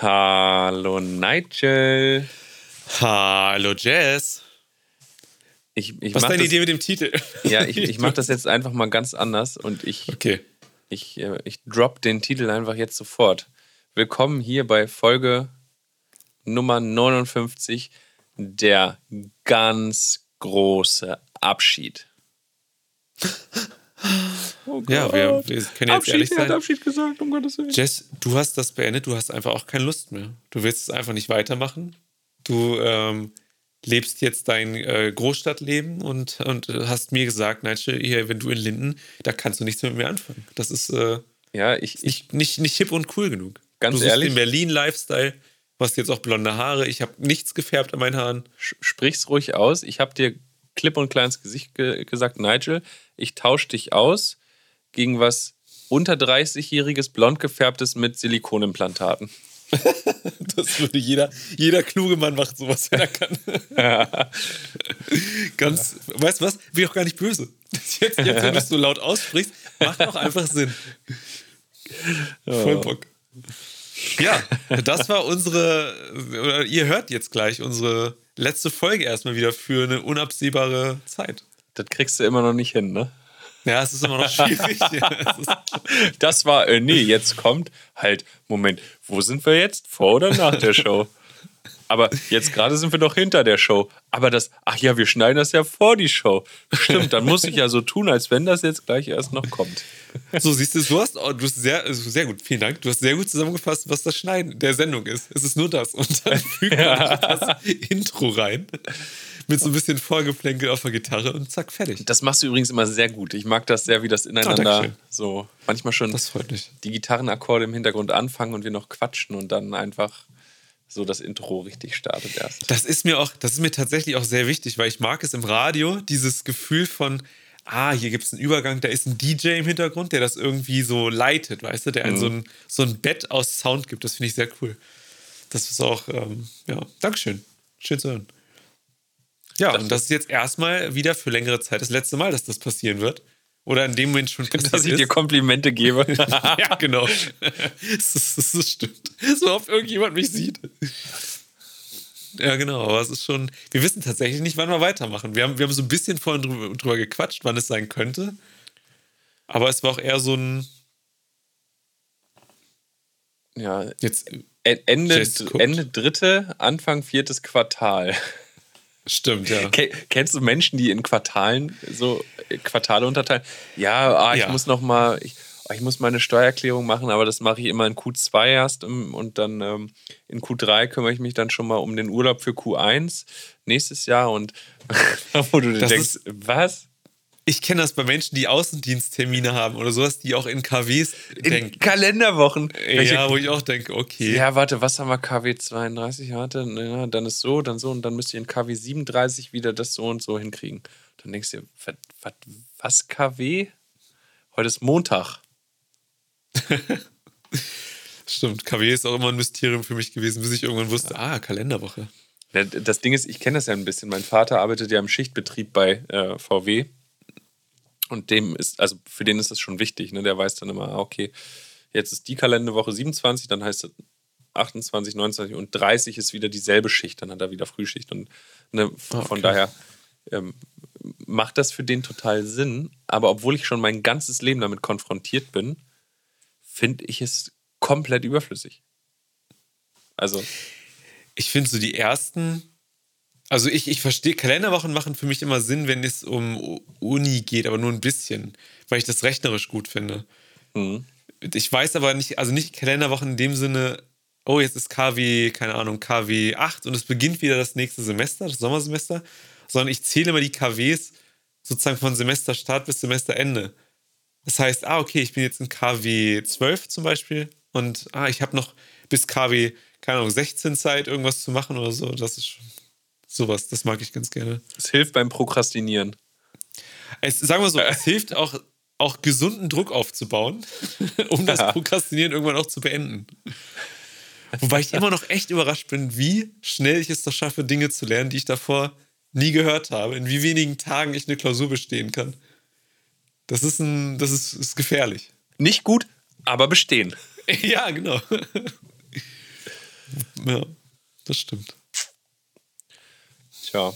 Hallo Nigel. Hallo Jess. Ich, ich Was ist deine das, Idee mit dem Titel? Ja, ich, ich mache das jetzt einfach mal ganz anders und ich, Okay. ich, äh, ich drop den Titel einfach jetzt sofort. Willkommen hier bei Folge Nummer 59, der ganz große Abschied. Oh Ja, wir, wir können jetzt ehrlich er hat sein. Abschied gesagt, um Gottes Willen. Jess, du hast das beendet, du hast einfach auch keine Lust mehr. Du willst es einfach nicht weitermachen. Du ähm, lebst jetzt dein äh, Großstadtleben und, und hast mir gesagt, Nigel, hier, wenn du in Linden, da kannst du nichts mehr mit mir anfangen. Das ist äh, Ja, ich, ich, nicht, nicht, nicht hip und cool genug. Ganz du suchst ehrlich? den Berlin-Lifestyle, du hast jetzt auch blonde Haare. Ich habe nichts gefärbt an meinen Haaren. sprich's ruhig aus. Ich habe dir klipp und klar ins Gesicht ge gesagt, Nigel, ich tausche dich aus gegen was unter 30-jähriges blond gefärbtes mit Silikonimplantaten. Das würde jeder, jeder kluge Mann macht sowas, wenn er kann. Ganz, weißt du was? Bin ich auch gar nicht böse. Jetzt, jetzt wenn du es so laut aussprichst, macht auch einfach Sinn. Voll Bock. Ja, das war unsere, oder ihr hört jetzt gleich unsere letzte Folge erstmal wieder für eine unabsehbare Zeit. Das kriegst du immer noch nicht hin, ne? Ja, es ist immer noch schwierig. Das war, äh, nee, jetzt kommt halt, Moment, wo sind wir jetzt? Vor oder nach der Show? Aber jetzt gerade sind wir doch hinter der Show. Aber das, ach ja, wir schneiden das ja vor die Show. Stimmt, dann muss ich ja so tun, als wenn das jetzt gleich erst noch kommt. so, siehst du, du hast, oh, du hast sehr, sehr gut, vielen Dank. Du hast sehr gut zusammengefasst, was das Schneiden der Sendung ist. Es ist nur das. Und dann fügt man noch das Intro rein. Mit so ein bisschen Vorgeplänkel auf der Gitarre und zack, fertig. Das machst du übrigens immer sehr gut. Ich mag das sehr, wie das ineinander Dankeschön. so manchmal schon Das freut mich. die Gitarrenakkorde im Hintergrund anfangen und wir noch quatschen und dann einfach so das Intro richtig startet erst. Das ist mir auch, das ist mir tatsächlich auch sehr wichtig, weil ich mag es im Radio, dieses Gefühl von, ah, hier gibt es einen Übergang, da ist ein DJ im Hintergrund, der das irgendwie so leitet, weißt du, der einen so, ein, so ein Bett aus Sound gibt. Das finde ich sehr cool. Das ist auch, ähm, ja, Dankeschön. Schön zu hören. Ja, Das und das ist jetzt erstmal wieder für längere Zeit das letzte Mal, dass das passieren wird. Oder in dem Moment schon passiert Dass ich dir ist. Komplimente gebe. ja, genau. Das, das ist stimmt. So oft irgendjemand mich sieht. Ja, genau. Aber es ist schon. Wir wissen tatsächlich nicht, wann wir weitermachen. Wir haben, wir haben so ein bisschen vorhin drüber, drüber gequatscht, wann es sein könnte. Aber es war auch eher so ein. ja, Jetzt. Ende. Ende dritte, Anfang viertes Quartal. Stimmt, ja. Ke- Kennst du Menschen, die in Quartalen so äh, Quartale unterteilen? Ja, ah, ich Ja. muss noch mal, ich, ah, ich muss meine Steuererklärung machen, aber das mache ich immer in Q2 erst im- und dann ähm, in Q3 kümmere ich mich dann schon mal um den Urlaub für Q1 nächstes Jahr und wo du dir denkst, was? Ich kenne das bei Menschen, die Außendiensttermine haben oder sowas, die auch in KWs In denken. Kalenderwochen. Welche- Ja, wo ich auch denke, okay. Ja, warte, was haben wir KW 32 hatte? Ja, dann ist so, dann so und dann müsst ihr in KW 37 wieder das so und so hinkriegen. Dann denkst du, dir, was, was, KW? Heute ist Montag. Stimmt. KW ist auch immer ein Mysterium für mich gewesen, bis ich irgendwann wusste, ah, Kalenderwoche. Ja, Das Ding ist, ich kenne das ja ein bisschen. Mein Vater arbeitet ja im Schichtbetrieb bei äh, VW. Und dem ist, also für den ist das schon wichtig. Ne? Der weiß dann immer, ah, okay, jetzt ist die Kalenderwoche 27, dann heißt es 28, 29 und 30 ist wieder dieselbe Schicht. Dann hat er wieder Frühschicht. Und ne, von okay. daher ähm, macht das für den total Sinn. Aber obwohl ich schon mein ganzes Leben damit konfrontiert bin, finde ich es komplett überflüssig. Also, Ich finde so die ersten, also ich, ich verstehe, Kalenderwochen machen für mich immer Sinn, wenn es um Uni geht, aber nur ein bisschen, weil ich das rechnerisch gut finde. mhm. Ich weiß aber nicht, also nicht Kalenderwochen in dem Sinne, oh, jetzt ist KW, keine Ahnung, KW 8 und es beginnt wieder das nächste Semester, das Sommersemester, sondern ich zähle immer die KWs sozusagen von Semesterstart bis Semesterende. Das heißt, ah, okay, ich bin jetzt in KW 12 zum Beispiel und ah, ich habe noch bis KW, keine Ahnung, 16 Zeit, irgendwas zu machen oder so. Das ist schon sowas, das mag ich ganz gerne. es hilft beim Prokrastinieren. Es, sagen wir so, es hilft auch, auch gesunden Druck aufzubauen, um das Ja. Prokrastinieren irgendwann auch zu beenden. Wobei ich immer noch echt überrascht bin, wie schnell ich es doch schaffe, Dinge zu lernen, die ich davor nie gehört habe, in wie wenigen Tagen ich eine Klausur bestehen kann. Das ist ein, das ist, ist gefährlich. Nicht gut, aber bestehen. ja, genau. Ja, das stimmt. Tja.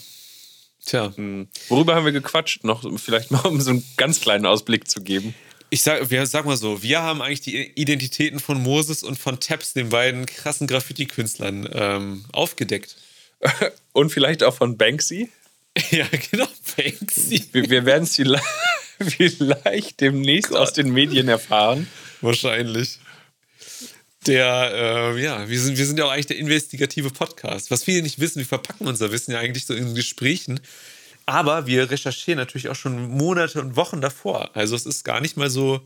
Tja. Hm. Worüber haben wir gequatscht? Noch vielleicht mal, um so einen ganz kleinen Ausblick zu geben. Ich sag, wir, sag mal so, wir haben eigentlich die Identitäten von Moses und von Taps, den beiden krassen Graffiti-Künstlern, ähm, aufgedeckt. und vielleicht auch von Banksy. Ja, genau, Banksy. Wir, wir werden es vielleicht, vielleicht demnächst Gott. aus den Medien erfahren. Wahrscheinlich. Der, äh, ja, wir sind, wir sind ja auch eigentlich der investigative Podcast. Was viele nicht wissen, wir verpacken unser Wissen ja eigentlich so in Gesprächen. Aber wir recherchieren natürlich auch schon Monate und Wochen davor. Also es ist gar nicht mal so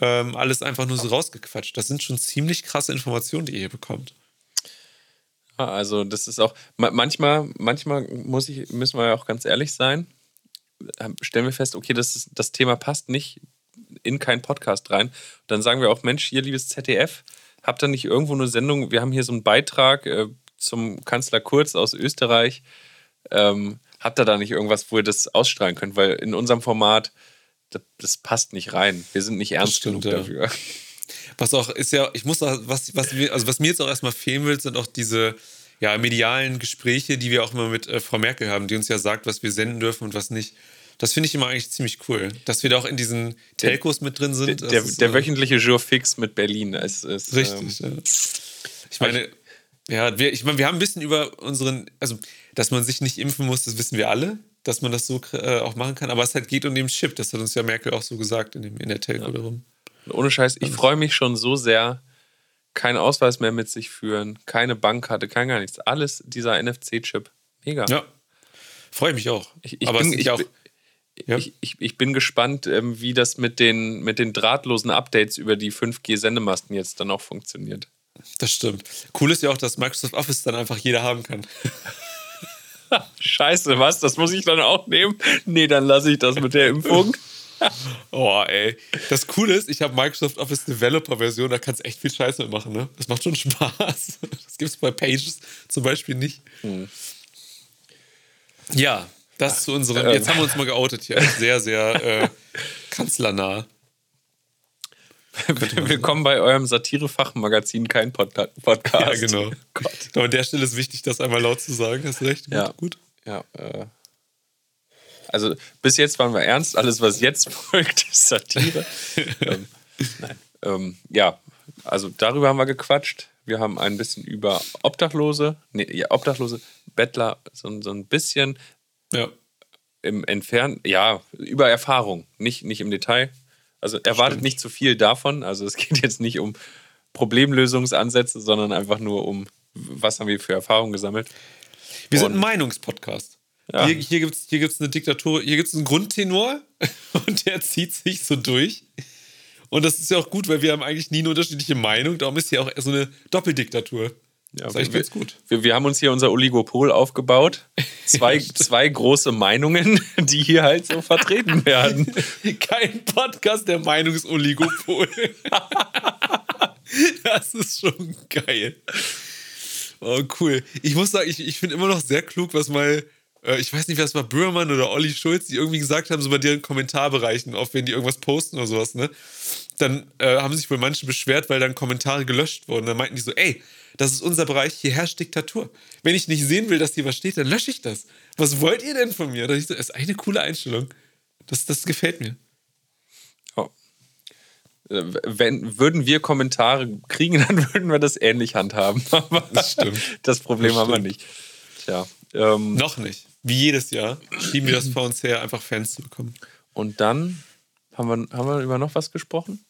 ähm, alles einfach nur so rausgequatscht. Das sind schon ziemlich krasse Informationen, die ihr hier bekommt. Also das ist auch manchmal, manchmal muss ich, müssen wir ja auch ganz ehrlich sein. Ähm, stellen wir fest, okay, das, ist, das Thema passt nicht in keinen Podcast rein. Dann sagen wir auch, Mensch, hier liebes ZDF, habt ihr nicht irgendwo eine Sendung? Wir haben hier so einen Beitrag äh, zum Kanzler Kurz aus Österreich. Ähm, habt ihr da nicht irgendwas, wo ihr das ausstrahlen könnt? Weil in unserem Format, das, das passt nicht rein. Wir sind nicht ernst stimmt, genug dafür. Ja. Was auch ist ja, ich muss auch, was, was, mir, also was mir jetzt auch erstmal fehlen will, sind auch diese ja, medialen Gespräche, die wir auch immer mit äh, Frau Merkel haben, die uns ja sagt, was wir senden dürfen und was nicht. Das finde ich immer eigentlich ziemlich cool, dass wir da auch in diesen Telcos mit drin sind. Der, der, ist, der wöchentliche Jurfix mit Berlin. Ist, ist, richtig, ähm, ja. Ich meine, ja, wir, ich meine, wir haben ein bisschen über unseren, also, dass man sich nicht impfen muss, das wissen wir alle, dass man das so äh, auch machen kann, aber es halt geht um den Chip, das hat uns ja Merkel auch so gesagt in, dem, in der Telco ja. darum. Ohne Scheiß, ich freue mich schon so sehr, keinen Ausweis mehr mit sich führen, keine Bankkarte, kein gar nichts. Alles dieser NFC-Chip. Mega. Ja. Freue mich auch. Ich, ich Aber bin, ich, auch, ja. ich, ich, ich, bin gespannt, ähm, wie das mit den, mit den drahtlosen Updates über die 5G-Sendemasten jetzt dann auch funktioniert. Das stimmt. Cool ist ja auch, dass Microsoft Office dann einfach jeder haben kann. Scheiße, was? Das muss ich dann auch nehmen? Nee, dann lasse ich das mit der Impfung. oh, ey. Das Coole ist, ich habe Microsoft Office Developer Version, da kannst du echt viel Scheiße mitmachen, ne? Das macht schon Spaß. Das gibt es bei Pages zum Beispiel nicht. Hm. Ja, das Ach, zu unserem. Ähm. Jetzt haben wir uns mal geoutet hier. Sehr, sehr äh, kanzlernah. Willkommen bei eurem Satirefachmagazin, kein Pod Podcast. Ja, genau. Gott. an der Stelle ist wichtig, das einmal laut zu sagen. Hast du recht? Gut, ja. gut. Ja, äh, also bis jetzt waren wir ernst, alles, was jetzt folgt, ist Satire. ähm, nein. Ähm, ja, also darüber haben wir gequatscht. Wir haben ein bisschen über Obdachlose, nee, ja, Obdachlose, Bettler, so, so ein bisschen ja. im Entfernen, ja, über Erfahrung, nicht, nicht im Detail. Also erwartet Stimmt. nicht zu viel davon. Also es geht jetzt nicht um Problemlösungsansätze, sondern einfach nur um, was haben wir für Erfahrungen gesammelt. Wir Und sind ein Meinungspodcast. Ja. Hier, hier gibt es hier gibt's eine Diktatur, hier gibt es einen Grundtenor und der zieht sich so durch. Und das ist ja auch gut, weil wir haben eigentlich nie eine unterschiedliche Meinung. Darum ist hier auch so eine Doppeldiktatur. Ja, das ist ganz gut. Wir, wir haben uns hier unser Oligopol aufgebaut. Zwei, zwei große Meinungen, die hier halt so vertreten werden. Kein Podcast der Meinungsoligopol. das ist schon geil. Oh, cool. Ich muss sagen, ich, ich finde immer noch sehr klug, was mal äh, ich weiß nicht, wer es war, Böhrmann oder Olli Schulz, die irgendwie gesagt haben, so bei deren Kommentarbereichen, auch wenn die irgendwas posten oder sowas, ne? Dann äh, haben sich wohl manche beschwert, weil dann Kommentare gelöscht wurden. Dann meinten die so, ey, das ist unser Bereich, hier herrscht Diktatur. Wenn ich nicht sehen will, dass hier was steht, dann lösche ich das. Was wollt ihr denn von mir? Das ist eine coole Einstellung. Das, das gefällt mir. Oh. Äh, wenn, würden wir Kommentare kriegen, dann würden wir das ähnlich handhaben. Aber das stimmt. Das Problem das haben wir nicht. Tja. Ähm, Noch nicht wie jedes Jahr, schieben wir das vor uns her, einfach Fans zu bekommen. Und dann haben wir, haben wir über noch was gesprochen?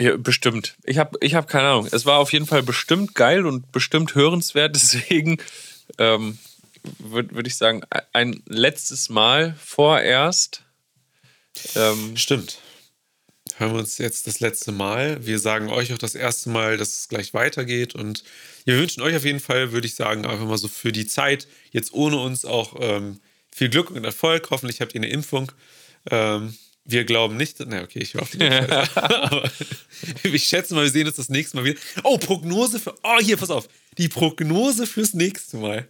Ja, bestimmt. Ich habe ich hab keine Ahnung. Es war auf jeden Fall bestimmt geil und bestimmt hörenswert. Deswegen ähm, würde würd ich sagen, ein letztes Mal vorerst. Ähm, Stimmt hören wir uns jetzt das letzte Mal. Wir sagen euch auch das erste Mal, dass es gleich weitergeht. Und wir wünschen euch auf jeden Fall, würde ich sagen, einfach mal so für die Zeit, jetzt ohne uns auch ähm, viel Glück und Erfolg. Hoffentlich habt ihr eine Impfung. Ähm, wir glauben nicht. Na, okay, ich hoffe nicht. Aber ich schätze mal, wir sehen uns das nächste Mal wieder. Oh, Prognose für. Oh, hier, pass auf. Die Prognose fürs nächste Mal.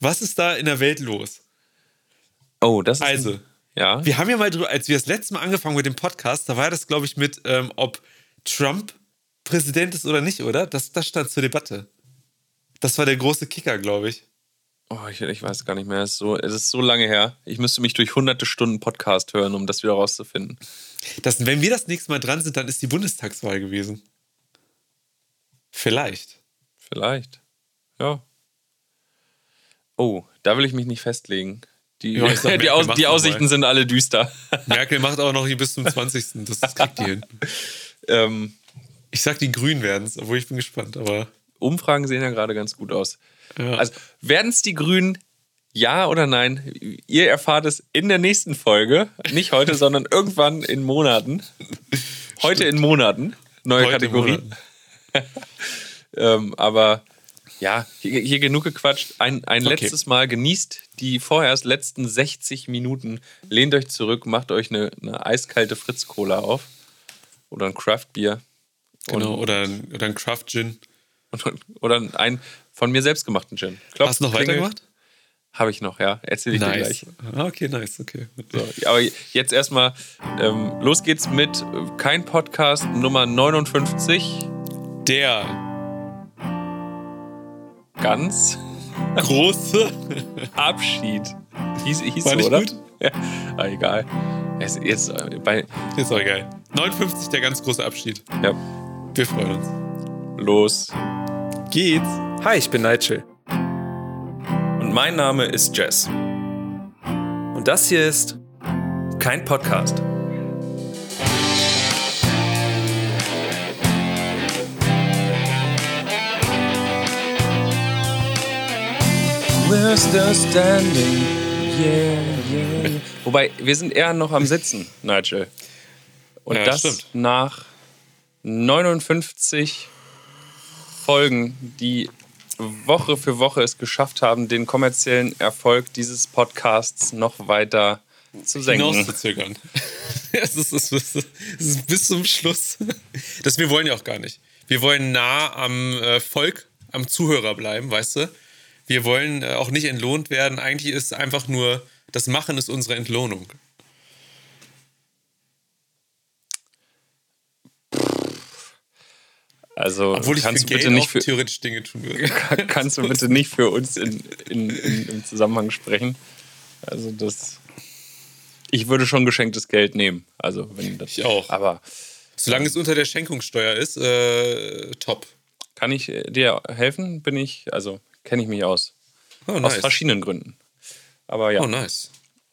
Was ist da in der Welt los? Oh, das ist. Also, ja. Wir haben ja mal drüber, als wir das letzte Mal angefangen mit dem Podcast, da war das, glaube ich, mit, ähm, ob Trump Präsident ist oder nicht, oder? Das, das stand zur Debatte. Das war der große Kicker, glaube ich. Oh, ich, ich, weiß gar nicht mehr. Es ist, so, es ist so lange her. Ich müsste mich durch hunderte Stunden Podcast hören, um das wieder rauszufinden. Das, wenn wir das nächste Mal dran sind, dann ist die Bundestagswahl gewesen. Vielleicht. Vielleicht. Ja. Oh, da will ich mich nicht festlegen. Die, Ja, sag, die, Aus, die. Aussichten sind alle düster. Merkel macht auch noch hier bis zum 20. Das, das kriegt die hin. ähm, Ich sag, die Grünen werden es, obwohl ich bin gespannt, aber. Umfragen sehen ja gerade ganz gut aus. Ja. Also, werden es die Grünen? Ja oder nein? Ihr erfahrt es in der nächsten Folge. Nicht heute, sondern irgendwann in Monaten. Heute in Monaten. Neue Heute Kategorie. Ähm, aber ja, hier, hier genug gequatscht. Ein, ein Okay. letztes Mal genießt die vorerst letzten 60 Minuten. Lehnt euch zurück, macht euch eine, eine eiskalte Fritz-Cola auf. Oder ein Craft-Bier. Genau, oder, ein- oder ein Craft Gin. Und, oder ein von mir selbst gemachten Gin. Klopf, Hast du noch Klingel. weitergemacht? Habe ich noch, ja. Erzähle ich dir gleich. Ah, okay, nice, okay. So, aber jetzt erstmal, ähm, los geht's mit äh, Kein Podcast Nummer 59. Der Ganz große. Abschied. Hieß, hieß War so, nicht oder? gut? Ja. Ah, egal. Es, jetzt äh, bei. Ist auch geil. 59, der ganz große Abschied. Ja, Wir freuen uns. los. Geht's. Hi, ich bin Nigel. Und mein Name ist Jess. Und das hier ist kein Podcast. We're still standing. Yeah, yeah. Wobei, wir sind eher noch am Sitzen, Nigel. Und Ja, das stimmt. nach 59 Folgen, die Woche für Woche es geschafft haben, den kommerziellen Erfolg dieses Podcasts noch weiter zu senken. Hinauszuzögern. es, ist, ist, ist bis zum Schluss. Das wir wollen ja auch gar nicht. Wir wollen nah am äh, Volk, am Zuhörer bleiben, weißt du? Wir wollen äh, auch nicht entlohnt werden. Eigentlich ist einfach nur, das Machen ist unsere Entlohnung. Also Obwohl ich kannst für du Geld bitte nicht auch für, theoretisch Dinge tun würde. kannst du bitte nicht für uns in, in, in, im Zusammenhang sprechen. Also das. Ich würde schon geschenktes Geld nehmen. Also wenn das. Ich auch. Aber Solange es unter der Schenkungssteuer ist, äh, top. kann ich äh, dir helfen? Bin ich, also kenne ich mich aus. Oh, Aus nice. verschiedenen Gründen. Aber ja. Oh, nice.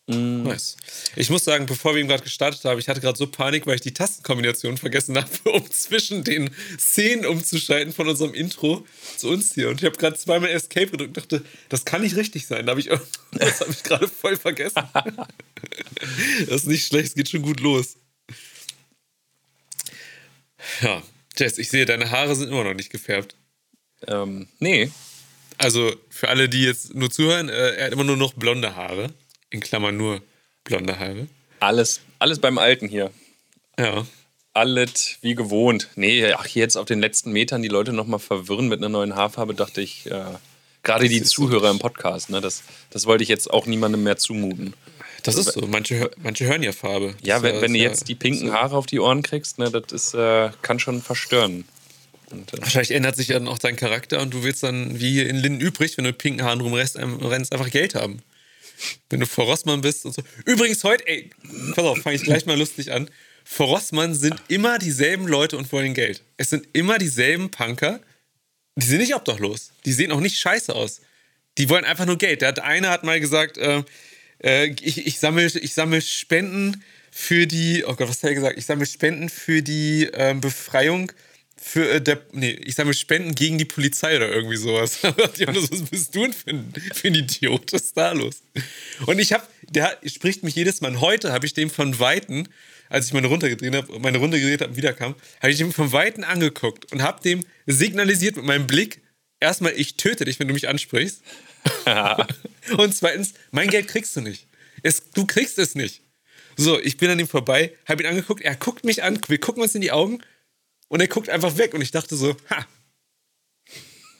Mm. Nice. Ich muss sagen, bevor wir ihn gerade gestartet haben, ich hatte gerade so Panik, weil ich die Tastenkombination vergessen habe, um zwischen den Szenen umzuschalten von unserem Intro zu uns hier. Und ich habe gerade zweimal Escape gedrückt und dachte, das kann nicht richtig sein. Da hab ich, das habe ich gerade voll vergessen. das ist nicht schlecht, es geht schon gut los. Ja, Jess, ich sehe, deine Haare sind immer noch nicht gefärbt. Ähm, nee, Also für alle, die jetzt nur zuhören, äh, er hat immer nur noch blonde Haare. In Klammern nur blonde Haare. alles, alles beim Alten hier. Ja. Alles wie gewohnt. Nee, ach, jetzt auf den letzten Metern die Leute nochmal verwirren mit einer neuen Haarfarbe, dachte ich, äh, gerade die ist so. Zuhörer im Podcast, ne, das, das wollte ich jetzt auch niemandem mehr zumuten. Das ist so. Manche, manche hören ja Farbe. Ja, Das wenn, ist wenn du jetzt die pinken Haare auf die Ohren kriegst, ne, das ist, äh, kann schon verstören. Und, äh, Wahrscheinlich ändert sich dann auch dein Charakter und du willst dann, wie hier in Linden übrig, wenn du mit pinken Haaren rumrennst, ein- rennst, einfach Geld haben. Wenn du vor Rossmann bist und so. Übrigens heute, ey, pass auf, fange ich gleich mal lustig an. Vor Rossmann sind immer dieselben Leute und wollen Geld. Es sind immer dieselben Punker. Die sind nicht obdachlos. Die sehen auch nicht scheiße aus. Die wollen einfach nur Geld. Der hat, einer hat mal gesagt, äh, äh, ich, ich sammle ich sammel Spenden für die, oh Gott, was hat er gesagt? Ich sammle Spenden für die ähm, Befreiung für äh, der, nee, ich sammle Spenden gegen die Polizei oder irgendwie sowas. Das, was bist du denn für ein, für ein Idiot? Was ist da los? Und ich habe, der spricht mich jedes Mal. Und heute habe ich dem von Weitem, als ich meine Runde gedreht habe, meine Runde gedreht habe und wiederkam, habe ich dem von Weitem angeguckt und habe dem signalisiert mit meinem Blick, erstmal, ich töte dich, wenn du mich ansprichst. und zweitens, mein Geld kriegst du nicht. Es, du kriegst es nicht. So, ich bin an ihm vorbei, habe ihn angeguckt, er guckt mich an, wir gucken uns in die Augen und er guckt einfach weg und ich dachte so, ha,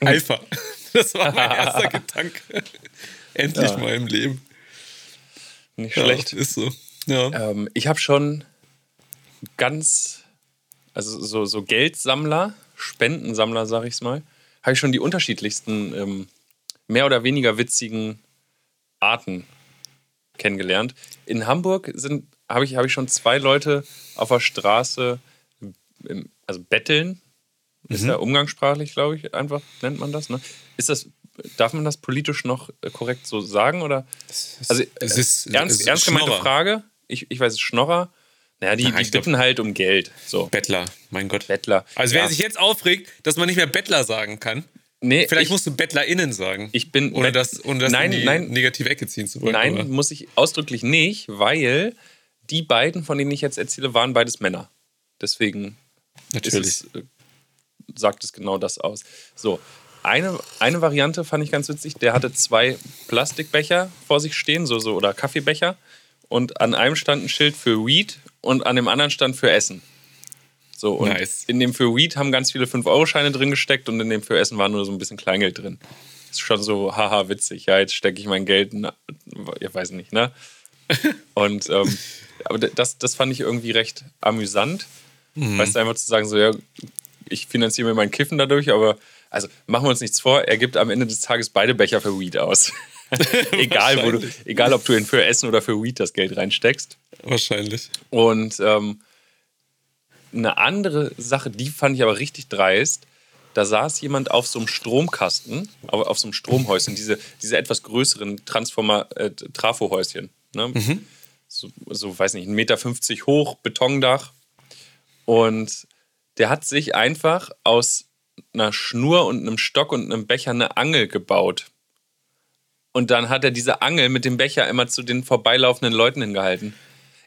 Alpha. Das war mein erster Gedanke. Endlich Ja. mal im Leben. nicht Ja, schlecht. ist so. Ja. Ähm, ich habe schon ganz also so, so Geldsammler, Spendensammler, sag ich's mal, habe ich schon die unterschiedlichsten, ähm, mehr oder weniger witzigen Arten kennengelernt. In Hamburg sind, habe ich, hab ich schon zwei Leute auf der Straße, also betteln, ist ja umgangssprachlich, glaube ich, einfach nennt man das. Ne? Ist das, darf man das politisch noch äh, korrekt so sagen? Oder? Also, es ist- ernst, es ist ernst gemeinte Schnorrer. Frage. Ich, ich weiß, es Schnorrer. Naja, die, Ja, die ich glaub- bitten halt um Geld. So. Bettler, mein Gott. Bettler. Also wer Ja. sich jetzt aufregt, dass man nicht mehr Bettler sagen kann, Nee, vielleicht ich, musst du BettlerInnen sagen. ich bin. ohne das, ohne das nein, in die nein, negative Ecke ziehen zu wollen. nein, oder? muss ich ausdrücklich nicht, weil die beiden, von denen ich jetzt erzähle, waren beides Männer. Deswegen Natürlich. es, äh, sagt es genau das aus. So, eine, eine Variante fand ich ganz witzig. Der hatte zwei Plastikbecher vor sich stehen, so, so oder Kaffeebecher. Und an einem stand ein Schild für Weed und an dem anderen stand für Essen. So, und Nice. in dem für Weed haben ganz viele 5-Euro-Scheine drin gesteckt und in dem für Essen war nur so ein bisschen Kleingeld drin. Ist schon so, haha, witzig. Ja, jetzt stecke ich mein Geld, in, ich weiß nicht, ne? Und ähm, aber das, das fand ich irgendwie recht amüsant. Weißt du, einfach zu sagen, so, ja, ich finanziere mir mein Kiffen dadurch, aber also machen wir uns nichts vor, er gibt am Ende des Tages beide Becher für Weed aus. egal, wo du, egal, ob du in für Essen oder für Weed das Geld reinsteckst. Wahrscheinlich. Und ähm, eine andere Sache, die fand ich aber richtig dreist. Da saß jemand auf so einem Stromkasten, auf, auf so einem Stromhäuschen, diese, diese etwas größeren Transformer, äh, Trafohäuschen. Ne? So, so, weiß nicht, 1,50 Meter hoch, Betondach. Und der hat sich einfach aus einer Schnur und einem Stock und einem Becher eine Angel gebaut. Und dann hat er diese Angel mit dem Becher immer zu den vorbeilaufenden Leuten hingehalten.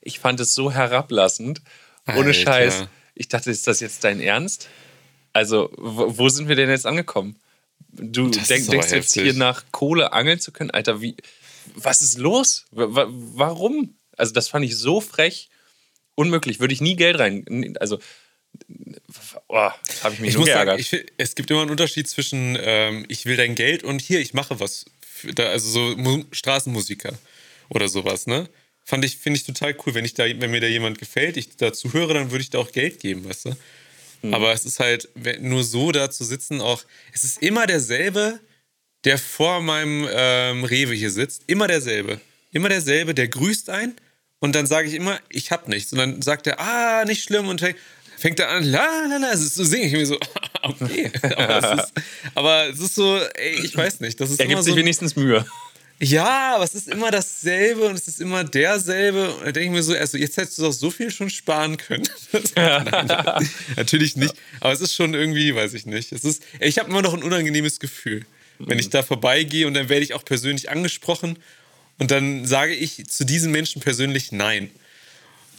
Ich fand es so herablassend. Ohne Alter. Scheiß. Ich dachte, ist das jetzt dein Ernst? Also, wo, wo sind wir denn jetzt angekommen? Du denk, denkst jetzt heftig. hier nach Kohle angeln zu können? Alter, wie, was ist los? Wa- Warum? Also, das fand ich so frech. Unmöglich. Würde ich nie Geld rein. Also, oh, habe ich mich Ich nur muss sagen, geärgert. ich, es gibt immer einen Unterschied zwischen ähm, ich will dein Geld und hier, ich mache was. Für, da, also so Mu Straßenmusiker oder sowas, ne? Fand ich, finde ich total cool. Wenn, ich da, wenn mir da jemand gefällt, ich dazu höre, dann würde ich da auch Geld geben, weißt du? Hm. Aber es ist halt nur so da zu sitzen, auch, es ist immer derselbe, der vor meinem ähm, Rewe hier sitzt. Immer derselbe. Immer derselbe, der grüßt ein und dann sage ich immer, ich hab nichts. Und dann sagt er, ah, nicht schlimm und fängt- er an, la la la, so singe ich mir so, okay. Aber es, ist, aber es ist so, ey, ich weiß nicht, das ist er gibt so sich wenigstens Mühe. ja, aber es ist immer dasselbe und es ist immer derselbe. Und da denke ich mir so, also jetzt hättest du doch so viel schon sparen können. Nein, natürlich nicht. Aber es ist schon irgendwie, weiß ich nicht. Es ist, ich habe immer noch ein unangenehmes Gefühl, wenn ich da vorbeigehe und dann werde ich auch persönlich angesprochen und dann sage ich zu diesen Menschen persönlich Nein.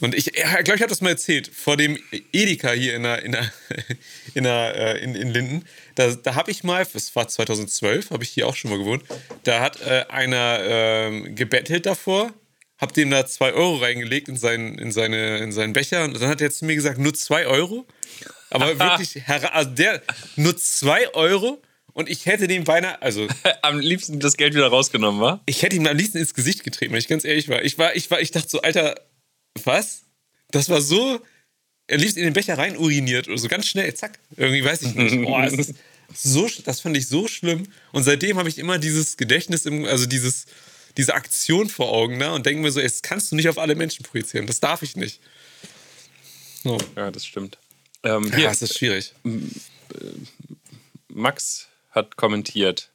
Und ich glaube, ich habe das mal erzählt, vor dem Edeka hier in, der, in, der, in, der, äh, in, in Linden. Da, da habe ich mal, das war 2012, habe ich hier auch schon mal gewohnt, da hat äh, einer ähm, gebettelt davor, hab dem da zwei Euro reingelegt in seinen, in, seine, in seinen Becher und dann hat er zu mir gesagt, nur zwei Euro? Aber wirklich, also der, nur zwei Euro? Und ich hätte dem beinahe, also Am liebsten das Geld wieder rausgenommen, war? ich hätte ihm am liebsten ins Gesicht getreten, wenn ich ganz ehrlich war. Ich war, ich war, ich dachte so, Alter, was? Das war so. Er lief in den Becher rein uriniert oder so ganz schnell, zack. Irgendwie weiß ich nicht. Boah, es ist so, das fand ich so schlimm. Und seitdem habe ich immer dieses Gedächtnis, im, also dieses, diese Aktion vor Augen, ne? Und denke mir so, ey, das kannst du nicht auf alle Menschen projizieren. Das darf ich nicht. So. Ja, das stimmt. Ähm, Ja, hier, es ist schwierig. Max hat kommentiert.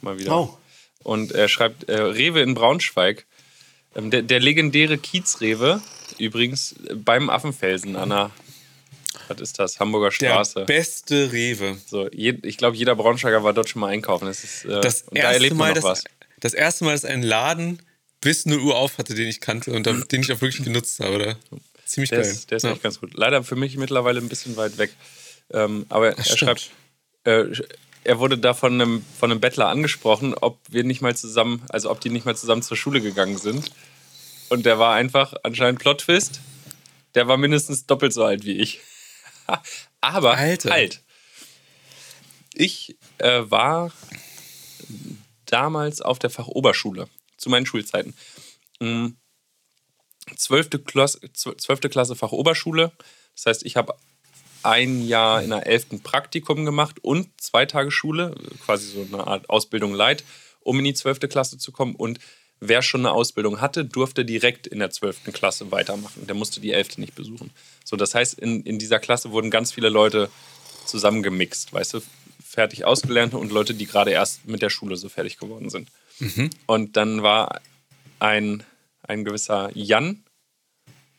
Mal wieder. Oh. Und er schreibt, äh, Rewe in Braunschweig. Ähm, der, der legendäre Kiezrewe, übrigens äh, beim Affenfelsen an der, was ist das, Hamburger Der Straße. beste Rewe. So, je, ich glaube, jeder Braunschweiger war dort schon mal einkaufen. Das ist, äh, Das und da erste, erlebt man Mal, noch dass, was. das erste Mal, dass ein Laden bis 0 Uhr auf hatte, den ich kannte und Mhm. den ich auch wirklich genutzt habe. Oder? Ziemlich Der geil. ist, der ist Ja. echt ganz gut. Leider für mich mittlerweile ein bisschen weit weg. Ähm, aber er stimmt. schreibt, äh, er wurde da von einem, von einem Bettler angesprochen, ob wir nicht mal zusammen, also ob die nicht mal zusammen zur Schule gegangen sind. Und der war einfach anscheinend Plot-Twist. Der war mindestens doppelt so alt wie ich. aber Alter. halt. Ich äh, war damals auf der Fachoberschule, zu meinen Schulzeiten. Mm, 12. Klasse, 12. Klasse Fachoberschule. Das heißt, ich habe ein Jahr in der 11. Praktikum gemacht und zwei Tage Schule, quasi so eine Art Ausbildung light, um in die 12. Klasse zu kommen. Und wer schon eine Ausbildung hatte, durfte direkt in der 12. Klasse weitermachen. Der musste die 11. nicht besuchen. So, das heißt, in, in dieser Klasse wurden ganz viele Leute zusammengemixt, weißt du, fertig ausgelernte und Leute, die gerade erst mit der Schule so fertig geworden sind. Mhm. Und dann war ein, ein gewisser Jan,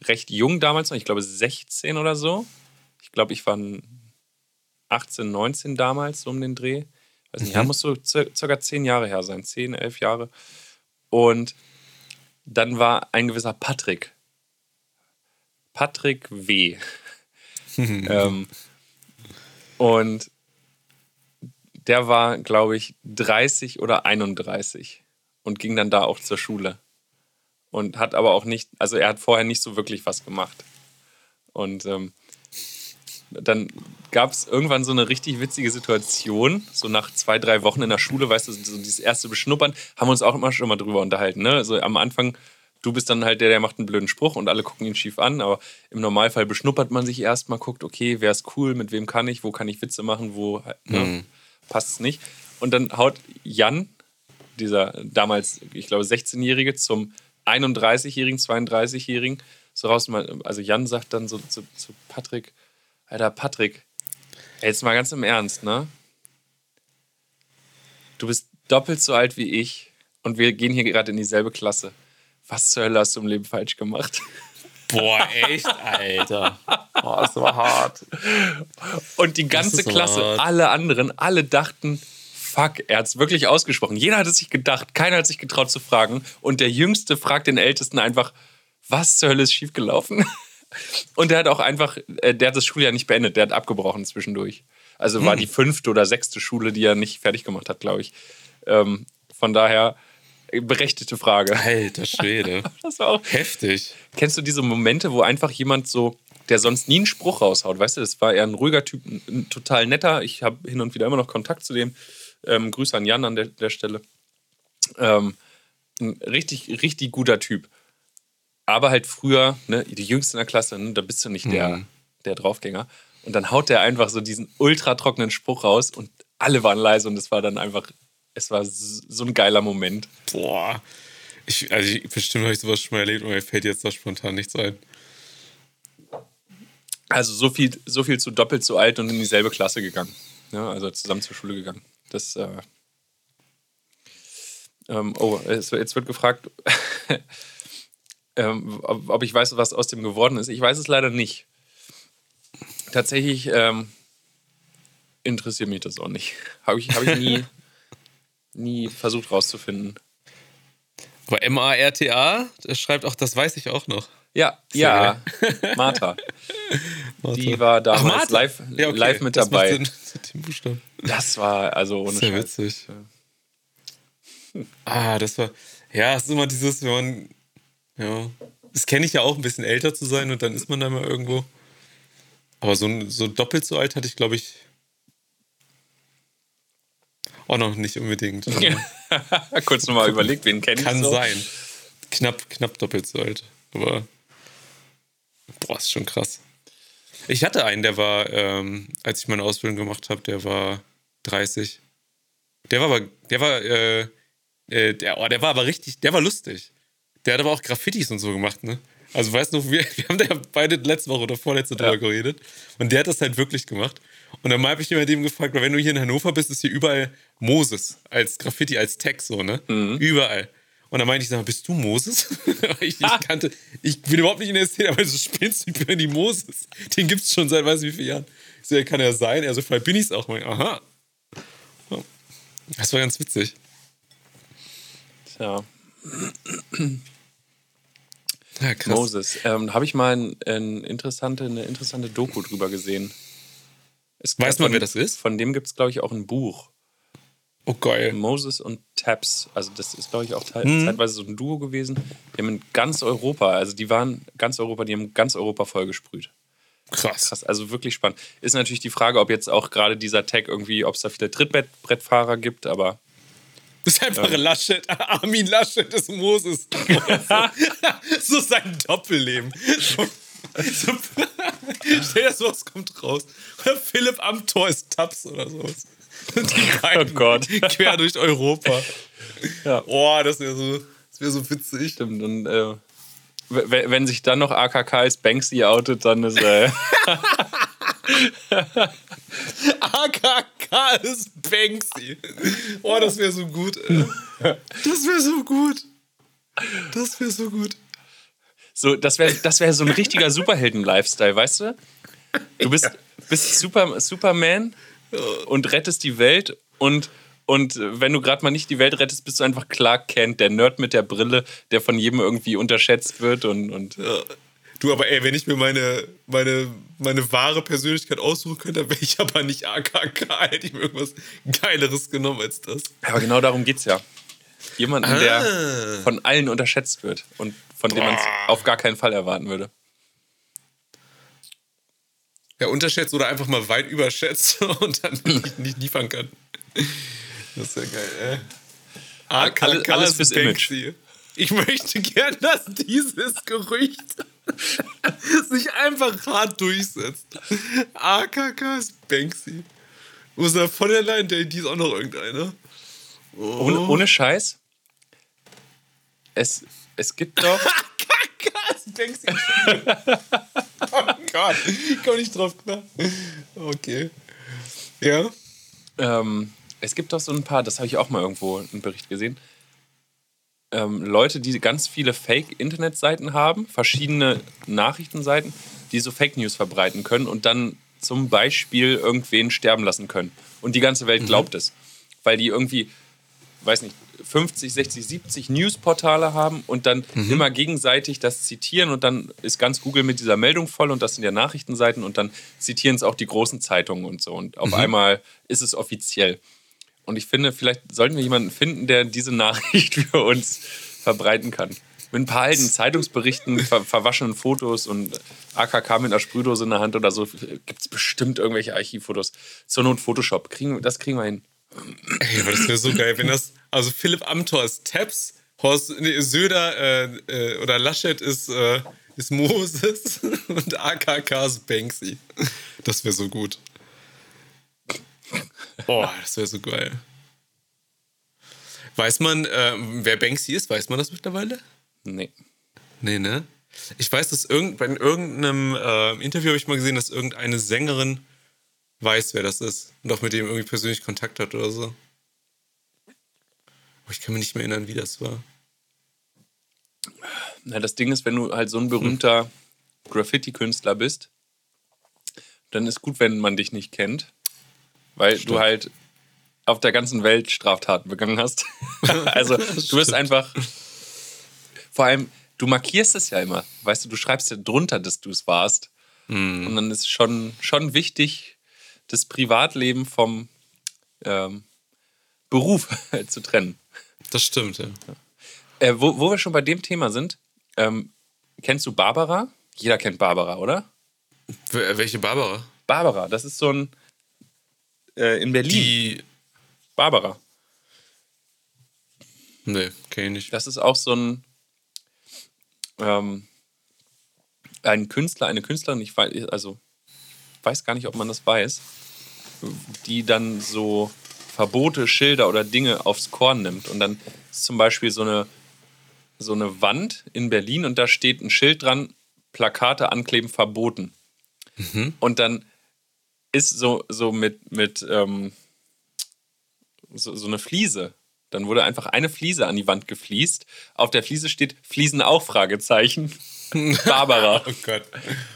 recht jung damals noch, ich glaube 16 oder so. Glaube, ich war 18, 19 damals, so um den Dreh. Weiß nicht, mhm. ja, muss so circa 10 Jahre her sein, 10, 11 Jahre. Und dann war ein gewisser Patrick. Patrick W. ähm, und der war, glaube ich, 30 oder 31 und ging dann da auch zur Schule. Und hat aber auch nicht, also er hat vorher nicht so wirklich was gemacht. Und ähm, dann gab es irgendwann so eine richtig witzige Situation, so nach zwei, drei Wochen in der Schule, weißt du, so dieses erste Beschnuppern, haben wir uns auch immer schon mal drüber unterhalten. Ne? Also am Anfang, du bist dann halt der, der macht einen blöden Spruch und alle gucken ihn schief an, aber im Normalfall beschnuppert man sich erstmal, guckt, okay, wer ist cool, mit wem kann ich, wo kann ich Witze machen, wo ne, mhm. passt es nicht. Und dann haut Jan, dieser damals, ich glaube, 16-Jährige, zum 31-Jährigen, 32-Jährigen so raus. Also Jan sagt dann so zu, zu Patrick, Alter, Patrick, jetzt mal ganz im Ernst, ne? Du bist doppelt so alt wie ich und wir gehen hier gerade in dieselbe Klasse. Was zur Hölle hast du im Leben falsch gemacht? Boah, echt, Alter. Boah, das war hart. Und die ganze Klasse, hart. alle anderen, alle dachten, fuck, er hat es wirklich ausgesprochen. Jeder hat es sich gedacht, keiner hat sich getraut zu fragen. Und der Jüngste fragt den Ältesten einfach, was zur Hölle ist schiefgelaufen? Und der hat auch einfach, äh, der hat das Schuljahr nicht beendet, der hat abgebrochen zwischendurch. Also hm. war die fünfte oder sechste Schule, die er nicht fertig gemacht hat, glaube ich. Ähm, von daher, äh, berechtigte Frage. Alter Schwede. das war auch heftig. Kennst du diese Momente, wo einfach jemand so, der sonst nie einen Spruch raushaut, weißt du, das war eher ein ruhiger Typ, ein total netter. Ich habe hin und wieder immer noch Kontakt zu dem. Ähm, Grüße an Jan an der, der Stelle. Ähm, ein richtig, richtig guter Typ aber halt früher, ne, die Jüngste in der Klasse, ne, da bist du nicht der, mhm. der Draufgänger. Und dann haut der einfach so diesen ultra trockenen Spruch raus und alle waren leise und es war dann einfach, es war so ein geiler Moment. Boah. Ich, also ich, bestimmt habe ich sowas schon mal erlebt und mir fällt jetzt da spontan nichts ein. Also so viel, so viel zu doppelt so alt und in dieselbe Klasse gegangen. Ja, also zusammen zur Schule gegangen. Das, äh, ähm, oh, jetzt wird gefragt, ähm, ob, ob, ich weiß, was aus dem geworden ist. Ich weiß es leider nicht. Tatsächlich ähm, interessiert mich das auch nicht. Habe ich, hab ich nie, nie versucht rauszufinden. Aber M-A-R-T-A, das schreibt auch, das weiß ich auch noch. Ja, ja, Martha. Martha. Die war damals Ach, live, ja, okay. live mit das dabei. Das war also ohne Sehr Scheiß. witzig. Ah, das war, ja, es ist immer dieses, wenn man ja. Das kenne ich ja auch, ein bisschen älter zu sein und dann ist man da mal irgendwo. Aber so, so doppelt so alt hatte ich, glaube ich, auch noch nicht unbedingt. Kurz nochmal überlegt, wen kenne ich Kann so? sein. Knapp, knapp doppelt so alt. Aber, boah, ist schon krass. Ich hatte einen, der war, ähm, als ich meine Ausbildung gemacht habe, der war 30. Der war aber, der war, äh, äh, der, oh, der war aber richtig, der war lustig. Der hat aber auch Graffitis und so gemacht, ne? Also weißt du, wir, wir haben da beide letzte Woche oder vorletzte drüber ja. geredet. Und der hat das halt wirklich gemacht. Und dann habe ich immer dem gefragt, weil wenn du hier in Hannover bist, ist hier überall Moses als Graffiti, als Tag so, ne? Mhm. Überall. Und dann meinte ich, sag bist du Moses? ich, ich, kannte, ich bin überhaupt nicht in der Szene, aber so spinnst du, ich bin die Moses. Den gibt es schon seit weiß wie vielen Jahren. Ich so, ja, kann er sein. Er so, vielleicht bin ich es auch. Ich, Aha. Das war ganz witzig. Tja. Ja, krass. Moses. Ähm, Habe ich mal ein, ein interessante, eine interessante Doku drüber gesehen. Es Weiß man, wer das ist? Von dem gibt es, glaube ich, auch ein Buch. Oh, geil. Moses und Taps. Also, das ist, glaube ich, auch hm. zeitweise so ein Duo gewesen. Die haben in ganz Europa, also die waren ganz Europa, die haben ganz Europa vollgesprüht. Krass. Krass. Also wirklich spannend. Ist natürlich die Frage, ob jetzt auch gerade dieser Tag irgendwie, ob es da viele Trittbrettfahrer gibt, aber das ist einfach ja. Laschet. Armin Laschet ist Moses. so sein Doppelleben. So, Stell dir sowas kommt raus. Oder Philipp Amthor ist Taps oder sowas. Die beiden Oh Gott. Quer durch Europa. Ja. Oh, das wäre so, das wär so witzig. Stimmt. Und äh, wenn sich dann noch AKK als Banksy outet, dann ist äh, AKK ist Banksy. Oh, das wäre so gut. Das wäre so gut. Das wäre so gut. so, das wäre das wär so ein richtiger Superhelden-Lifestyle, weißt du? Du bist, bist Super, Superman und rettest die Welt und und wenn du gerade mal nicht die Welt rettest, bist du einfach Clark Kent, der Nerd mit der Brille, der von jedem irgendwie unterschätzt wird und, und Du, aber ey, wenn ich mir meine, meine, meine wahre Persönlichkeit aussuchen könnte, dann wäre ich aber nicht AKK. Hätte ich mir irgendwas Geileres genommen als das. Aber genau darum geht's ja. Jemanden, Ah. der von allen unterschätzt wird und von dem man es auf gar keinen Fall erwarten würde. Ja, unterschätzt oder einfach mal weit überschätzt und dann nicht, nicht liefern kann. Das ist ja geil, ey. AKK Alles- alles fürs Image. Ich möchte gern, dass dieses Gerücht sich einfach hart durchsetzt. AKK ist Banksy. Ursula von der Leyen, der die ist auch noch irgendeiner. Ohne, ohne Scheiß. Es, es gibt doch. AKK ist Banksy. oh Gott, ich komme nicht drauf klar. Okay. Ja. ähm, es gibt doch so ein paar, das habe ich auch mal irgendwo einen Bericht gesehen. Ähm, Leute, die ganz viele Fake-Internetseiten haben, verschiedene Nachrichtenseiten, die so Fake News verbreiten können und dann zum Beispiel irgendwen sterben lassen können. Und die ganze Welt glaubt es. Weil die irgendwie, weiß nicht, 50, 60, 70 Newsportale haben und dann immer gegenseitig das zitieren und dann ist ganz Google mit dieser Meldung voll und das sind ja Nachrichtenseiten und dann zitieren es auch die großen Zeitungen und so. Und auf einmal ist es offiziell. Und ich finde, vielleicht sollten wir jemanden finden, der diese Nachricht für uns verbreiten kann. Mit ein paar alten Zeitungsberichten, ver verwaschenen Fotos und AKK mit einer Sprühdose in der Hand oder so, gibt es bestimmt irgendwelche Archivfotos. Zur Not Photoshop. Kriegen, das kriegen wir hin. Ey, aber das wäre so geil, wenn das. Also Philipp Amthor ist Tabs, Horst nee, Söder äh, äh, oder Laschet ist, äh, ist Moses und AKK ist Banksy. Das wäre so gut. Boah, das wäre so geil. Weiß man, äh, wer Banksy ist? Weiß man das mittlerweile? Nee. Nee, ne? Ich weiß, dass irgend, bei irgendeinem äh, Interview habe ich mal gesehen, dass irgendeine Sängerin weiß, wer das ist und auch mit dem irgendwie persönlich Kontakt hat oder so. Aber ich kann mich nicht mehr erinnern, wie das war. Na, das Ding ist, wenn du halt so ein berühmter Graffiti-Künstler bist, dann ist gut, wenn man dich nicht kennt, weil du halt auf der ganzen Welt Straftaten begangen hast. also du wirst einfach, vor allem, du markierst es ja immer, weißt du, du schreibst ja drunter, dass du es warst. Und dann ist schon, schon wichtig, das Privatleben vom ähm, Beruf zu trennen. Das stimmt, ja. Äh, wo, wo wir schon bei dem Thema sind, ähm, kennst du Barbara? Jeder kennt Barbara, oder? Wel- Welche Barbara? Barbara, das ist so ein. Äh, in Berlin. Die. Barbara. Nee, kenn ich nicht. Das ist auch so ein. Ähm, ein Künstler, eine Künstlerin, ich weiß, also, weiß gar nicht, ob man das weiß, die dann so Verbote, Schilder oder Dinge aufs Korn nimmt. Und dann ist zum Beispiel so eine, so eine Wand in Berlin und da steht ein Schild dran, Plakate ankleben verboten. Und dann ist so, so mit, mit ähm, so, so eine Fliese. Dann wurde einfach eine Fliese an die Wand gefliest. Auf der Fliese steht Fliesen auch, Fragezeichen. Barbara. Oh Gott.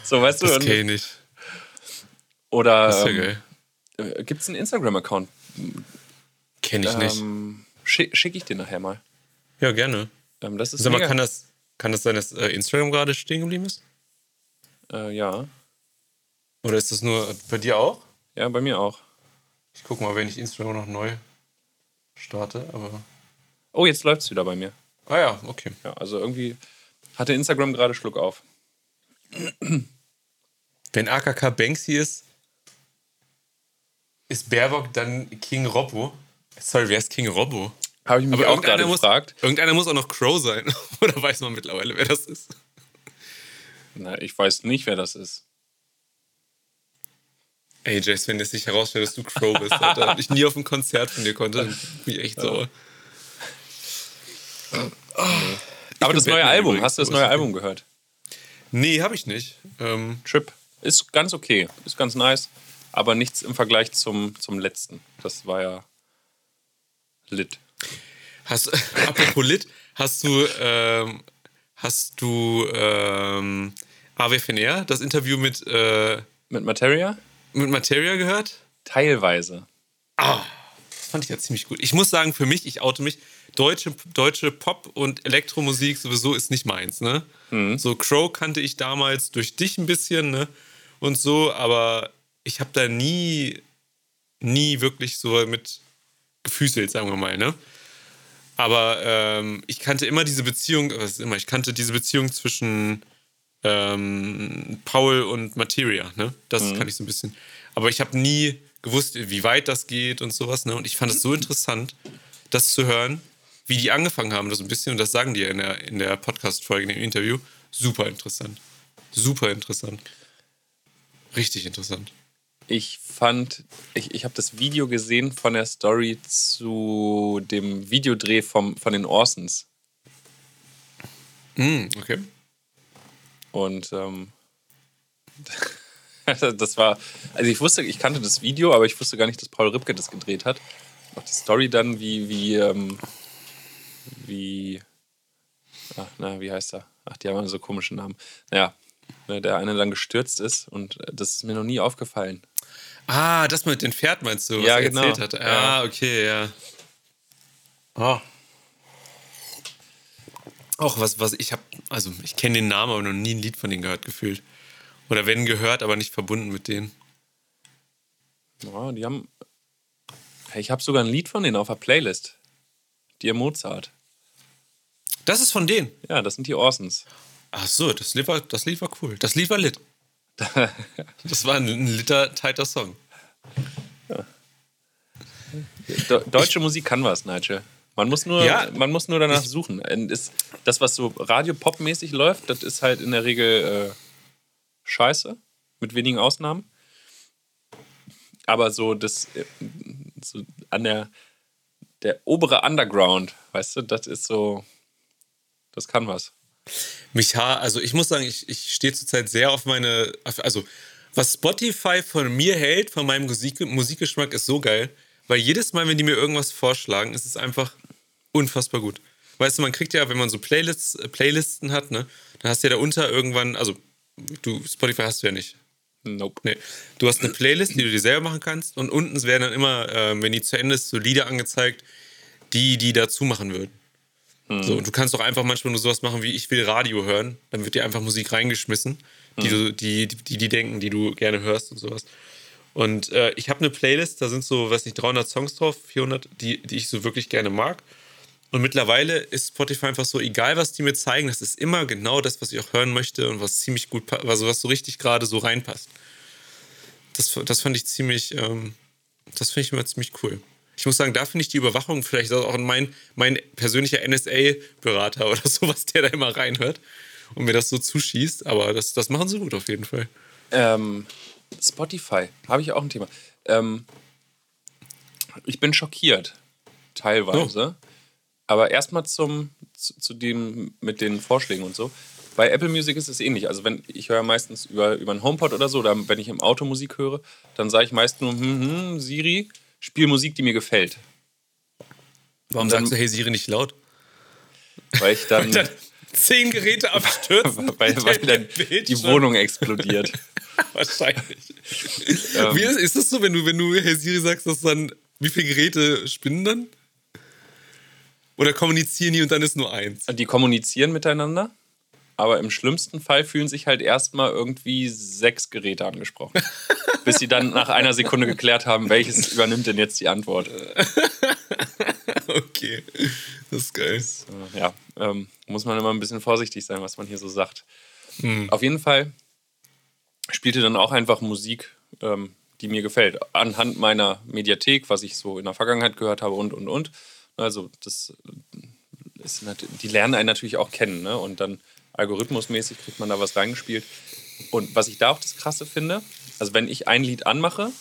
So, weißt du? Das und- kenn ich nicht. Oder Das ist ja ähm, geil. gibt es einen Instagram-Account? Kenn ich nicht. Ähm, Schicke schick ich dir nachher mal. Ja, gerne. Ähm, das ist Sag mal, mega- kann das, kann das sein, dass äh, Instagram gerade stehen geblieben ist? äh, ja. Oder ist das nur bei dir auch? ja, bei mir auch. Ich guck mal, wenn ich Instagram noch neu starte, aber. Oh, jetzt läuft es wieder bei mir. Ah ja, okay. Ja, also irgendwie hatte Instagram gerade Schluck auf. Wenn AKK Banksy ist, ist Baerbock dann King Robbo? Sorry, wer ist King Robbo? Habe ich mich auch gerade muss, gefragt. irgendeiner muss auch noch Crow sein. Oder weiß man mittlerweile, wer das ist? Na, ich weiß nicht, wer das ist. Ey, Jace, wenn es sich herausstellt, dass du Crow bist, Alter, und ich nie auf ein Konzert von dir konnte, dann bin ich echt sauer. Oh. Aber das neue Album, übrigens, hast du das neue Album gehört? Nee, habe ich nicht. Ähm, Trip ist ganz okay, ist ganz nice, aber nichts im Vergleich zum, zum letzten. Das war ja lit. Hast, apropos lit, hast du, ähm, hast du ähm, AWFNR, das Interview mit, äh, mit Materia? Mit Materia gehört? Teilweise. Ah, das fand ich ja ziemlich gut. Ich muss sagen, für mich, ich oute mich, deutsche, deutsche Pop- und Elektromusik sowieso ist nicht meins, ne? Mhm. So Crow kannte ich damals durch dich ein bisschen, ne? Und so, aber ich habe da nie, nie wirklich so mit gefüßelt, sagen wir mal, ne? Aber ähm, ich kannte immer diese Beziehung, was ist immer, ich kannte diese Beziehung zwischen ähm, Paul und Materia, ne? Das mhm. kann ich so ein bisschen. Aber ich habe nie gewusst, wie weit das geht und sowas, ne? Und ich fand es so interessant, das zu hören, wie die angefangen haben, das ein bisschen, und das sagen die ja in der, in der Podcast-Folge, in dem Interview. Super interessant. Super interessant. Richtig interessant. Ich fand, ich, ich habe das Video gesehen von der Story zu dem Videodreh vom, von den Orsons. Mm, okay. Und ähm, das war, also ich wusste, ich kannte das Video, aber ich wusste gar nicht, dass Paul Ripke das gedreht hat. Auch die Story dann, wie, wie, ähm, wie, ach, na, wie heißt er? Ach, die haben so komische Namen. Naja, ne, der eine dann gestürzt ist und äh, das ist mir noch nie aufgefallen. Ah, das mit den Pferd meinst du, was ja, er genau. erzählt hat. Ah, okay, ja. Oh. Auch was, was ich habe, also ich kenne den Namen, aber noch nie ein Lied von denen gehört, gefühlt. Oder wenn gehört, aber nicht verbunden mit denen. Ja, die haben. Ich habe sogar ein Lied von denen auf der Playlist. Dir Mozart. Das ist von denen? Ja, das sind die Orsons. Ach so, das Lied war, das Lied war cool. Das Lied war lit. das war ein, ein liter tighter Song. Ja. Deutsche ich, Musik kann was, Nigel. Man muss nur, ja, man muss nur danach suchen. Ist, das, was so Radio-Pop-mäßig läuft, das ist halt in der Regel äh, scheiße, mit wenigen Ausnahmen. Aber so das äh, so an der, der obere Underground, weißt du, das ist so, das kann was. Mich also ich muss sagen, ich, ich stehe zurzeit sehr auf meine, also was Spotify von mir hält, von meinem Musik, Musikgeschmack, ist so geil, weil jedes Mal, wenn die mir irgendwas vorschlagen, ist es einfach unfassbar gut. Weißt du, man kriegt ja, wenn man so Playlists, äh, Playlisten hat, ne, dann hast du ja da unter irgendwann, also du, Spotify hast du ja nicht. Nope. Nee. Du hast eine Playlist, die du dir selber machen kannst und unten werden dann immer, äh, wenn die zu Ende ist, so Lieder angezeigt, die die dazu machen würden. Mhm. So, und du kannst auch einfach manchmal nur sowas machen wie ich will Radio hören, dann wird dir einfach Musik reingeschmissen, die, mhm. du, die, die, die denken, die du gerne hörst und sowas. Und äh, ich habe eine Playlist, da sind so, weiß nicht, 300 Songs drauf, 400, die, die ich so wirklich gerne mag. Und mittlerweile ist Spotify einfach so, egal was die mir zeigen, das ist immer genau das, was ich auch hören möchte und was ziemlich gut, also was so richtig gerade so reinpasst. Das, das fand ich ziemlich, ähm, das finde ich immer ziemlich cool. Ich muss sagen, da finde ich die Überwachung vielleicht auch mein, mein persönlicher NSA-Berater oder sowas, der da immer reinhört und mir das so zuschießt. Aber das, das machen sie gut auf jeden Fall. Ähm, Spotify, habe ich auch ein Thema. Ähm, ich bin schockiert, teilweise. Oh. Aber erstmal zum zu, zu, dem mit den Vorschlägen und so. Bei Apple Music ist es ähnlich. Also wenn ich höre meistens über, über einen HomePod oder so, oder wenn ich im Auto Musik höre, dann sage ich meist nur, hm, hm, Siri, spiel Musik, die mir gefällt. Warum dann, sagst du Hey Siri nicht laut? Weil ich dann, dann zehn Geräte abstürzen. weil, weil dann die Wohnung explodiert. Wahrscheinlich. Ähm, Wie ist, ist das so, wenn du, wenn du Hey Siri sagst, dass dann, wie viele Geräte spinnen dann? Oder kommunizieren die und dann ist nur eins? Die kommunizieren miteinander, aber im schlimmsten Fall fühlen sich halt erstmal irgendwie sechs Geräte angesprochen. bis sie dann nach einer Sekunde geklärt haben, welches übernimmt denn jetzt die Antwort. okay, das ist geil. So, ja, ähm, muss man immer ein bisschen vorsichtig sein, was man hier so sagt. Hm. Auf jeden Fall spielte dann auch einfach Musik, ähm, die mir gefällt. Anhand meiner Mediathek, was ich so in der Vergangenheit gehört habe und, und, und. Also das ist die lernen einen natürlich auch kennen. Ne? Und dann algorithmusmäßig kriegt man da was reingespielt. Und was ich da auch das Krasse finde, also wenn ich ein Lied anmache,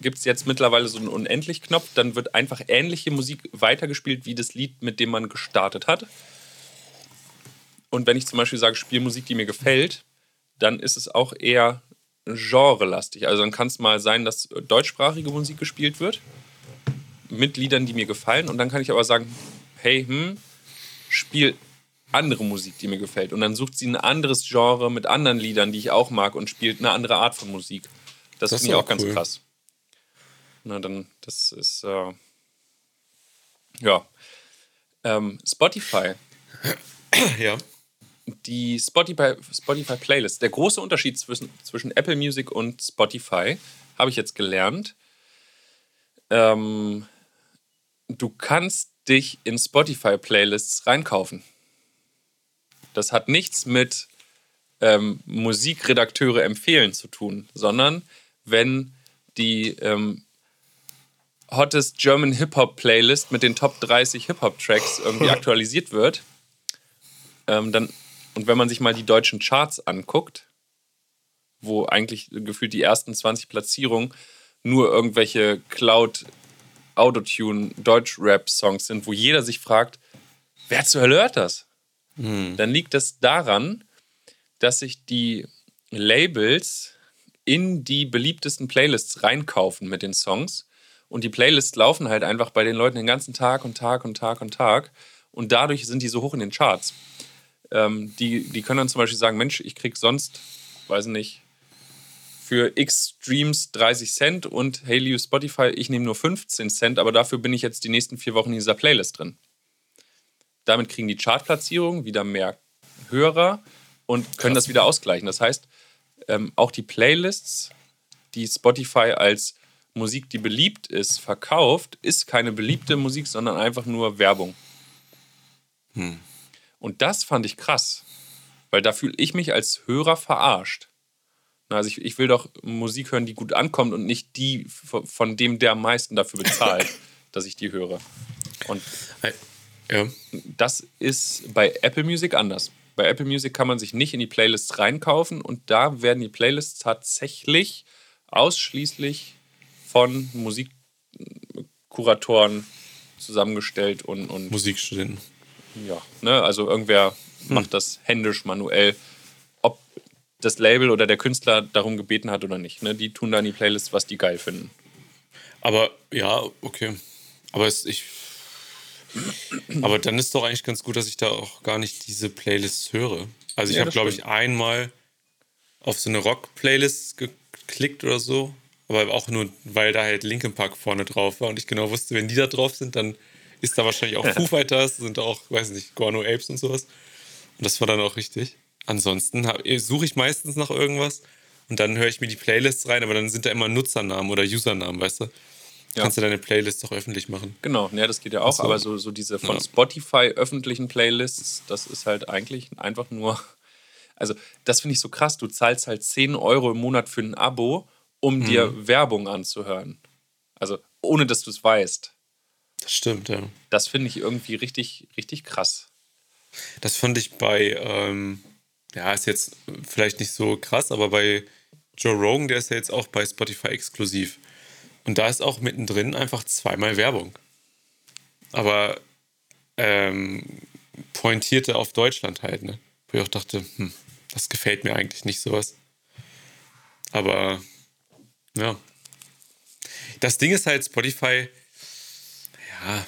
gibt es jetzt mittlerweile so einen Unendlich-Knopf, dann wird einfach ähnliche Musik weitergespielt wie das Lied, mit dem man gestartet hat. Und wenn ich zum Beispiel sage, spiel Musik, die mir gefällt, dann ist es auch eher genrelastig. Also dann kann es mal sein, dass deutschsprachige Musik gespielt wird mit Liedern, die mir gefallen. Und dann kann ich aber sagen, hey, hm, spiel andere Musik, die mir gefällt. Und dann sucht sie ein anderes Genre mit anderen Liedern, die ich auch mag und spielt eine andere Art von Musik. Das, das finde ich auch, auch ganz krass. Na, dann, das ist, äh, ja. Ähm, Spotify. Ja. Die Spotify, Spotify Playlist. Der große Unterschied zwischen, zwischen Apple Music und Spotify habe ich jetzt gelernt. Ähm, du kannst dich in Spotify Playlists reinkaufen. Das hat nichts mit ähm, Musikredakteure empfehlen zu tun, sondern wenn die ähm, Hottest German Hip-Hop Playlist mit den Top 30 Hip-Hop-Tracks irgendwie aktualisiert wird, ähm, dann, und wenn man sich mal die deutschen Charts anguckt, wo eigentlich gefühlt die ersten 20 Platzierungen nur irgendwelche Cloud Autotune Deutsch-Rap-Songs sind, wo jeder sich fragt, wer zur Hölle hört das? Hm. Dann liegt das daran, dass sich die Labels in die beliebtesten Playlists reinkaufen mit den Songs und die Playlists laufen halt einfach bei den Leuten den ganzen Tag und Tag und Tag und Tag. Und dadurch sind die so hoch in den Charts. Ähm, die, die können dann zum Beispiel sagen: Mensch, ich krieg sonst, weiß nicht, für X Streams 30 Cent und hey, liebe Spotify, ich nehme nur 15 Cent, aber dafür bin ich jetzt die nächsten vier Wochen in dieser Playlist drin. Damit kriegen die Chartplatzierungen wieder mehr Hörer und können das wieder ausgleichen. Das heißt, ähm, auch die Playlists, die Spotify als Musik, die beliebt ist, verkauft, ist keine beliebte Musik, sondern einfach nur Werbung. Hm. Und das fand ich krass, weil da fühle ich mich als Hörer verarscht. Also ich, ich will doch Musik hören, die gut ankommt und nicht die, von dem der am meisten dafür bezahlt, dass ich die höre. Und ja. das ist bei Apple Music anders. Bei Apple Music kann man sich nicht in die Playlists reinkaufen und da werden die Playlists tatsächlich ausschließlich von Musikkuratoren zusammengestellt und, und Musikstudenten. Ja, ne, also irgendwer hm. macht das händisch, manuell. Das Label oder der Künstler darum gebeten hat oder nicht. Ne? Die tun dann die Playlist, was die geil finden. Aber ja, okay. Aber es, ich. Aber dann ist doch eigentlich ganz gut, dass ich da auch gar nicht diese Playlists höre. Also ich ja, habe, glaube ich, einmal auf so eine Rock-Playlist geklickt oder so aber auch nur, weil da halt Linkin Park vorne drauf war und ich genau wusste, wenn die da drauf sind, dann ist da wahrscheinlich auch Foo Fighters, sind da auch, weiß nicht, Guano Apes und sowas. Und das war dann auch richtig. Ansonsten äh, suche ich meistens nach irgendwas und dann höre ich mir die Playlists rein, aber dann sind da immer Nutzernamen oder Usernamen, weißt du? Ja. Kannst du deine Playlist doch öffentlich machen. Genau, ja, das geht ja auch, so. aber so, so diese von ja. Spotify öffentlichen Playlists, das ist halt eigentlich einfach nur. Also, das finde ich so krass. Du zahlst halt 10 Euro im Monat für ein Abo um mhm. dir Werbung anzuhören. Also ohne dass du es weißt. Das stimmt, ja. Das finde ich irgendwie richtig, richtig krass. Das fand ich bei, ähm, ja, ist jetzt vielleicht nicht so krass, aber bei Joe Rogan, der ist ja jetzt auch bei Spotify exklusiv. Und da ist auch mittendrin einfach zweimal Werbung. Aber ähm, pointierte auf Deutschland halt, ne? Wo ich auch dachte, hm, das gefällt mir eigentlich nicht sowas. Aber ja. Das Ding ist halt, Spotify, ja,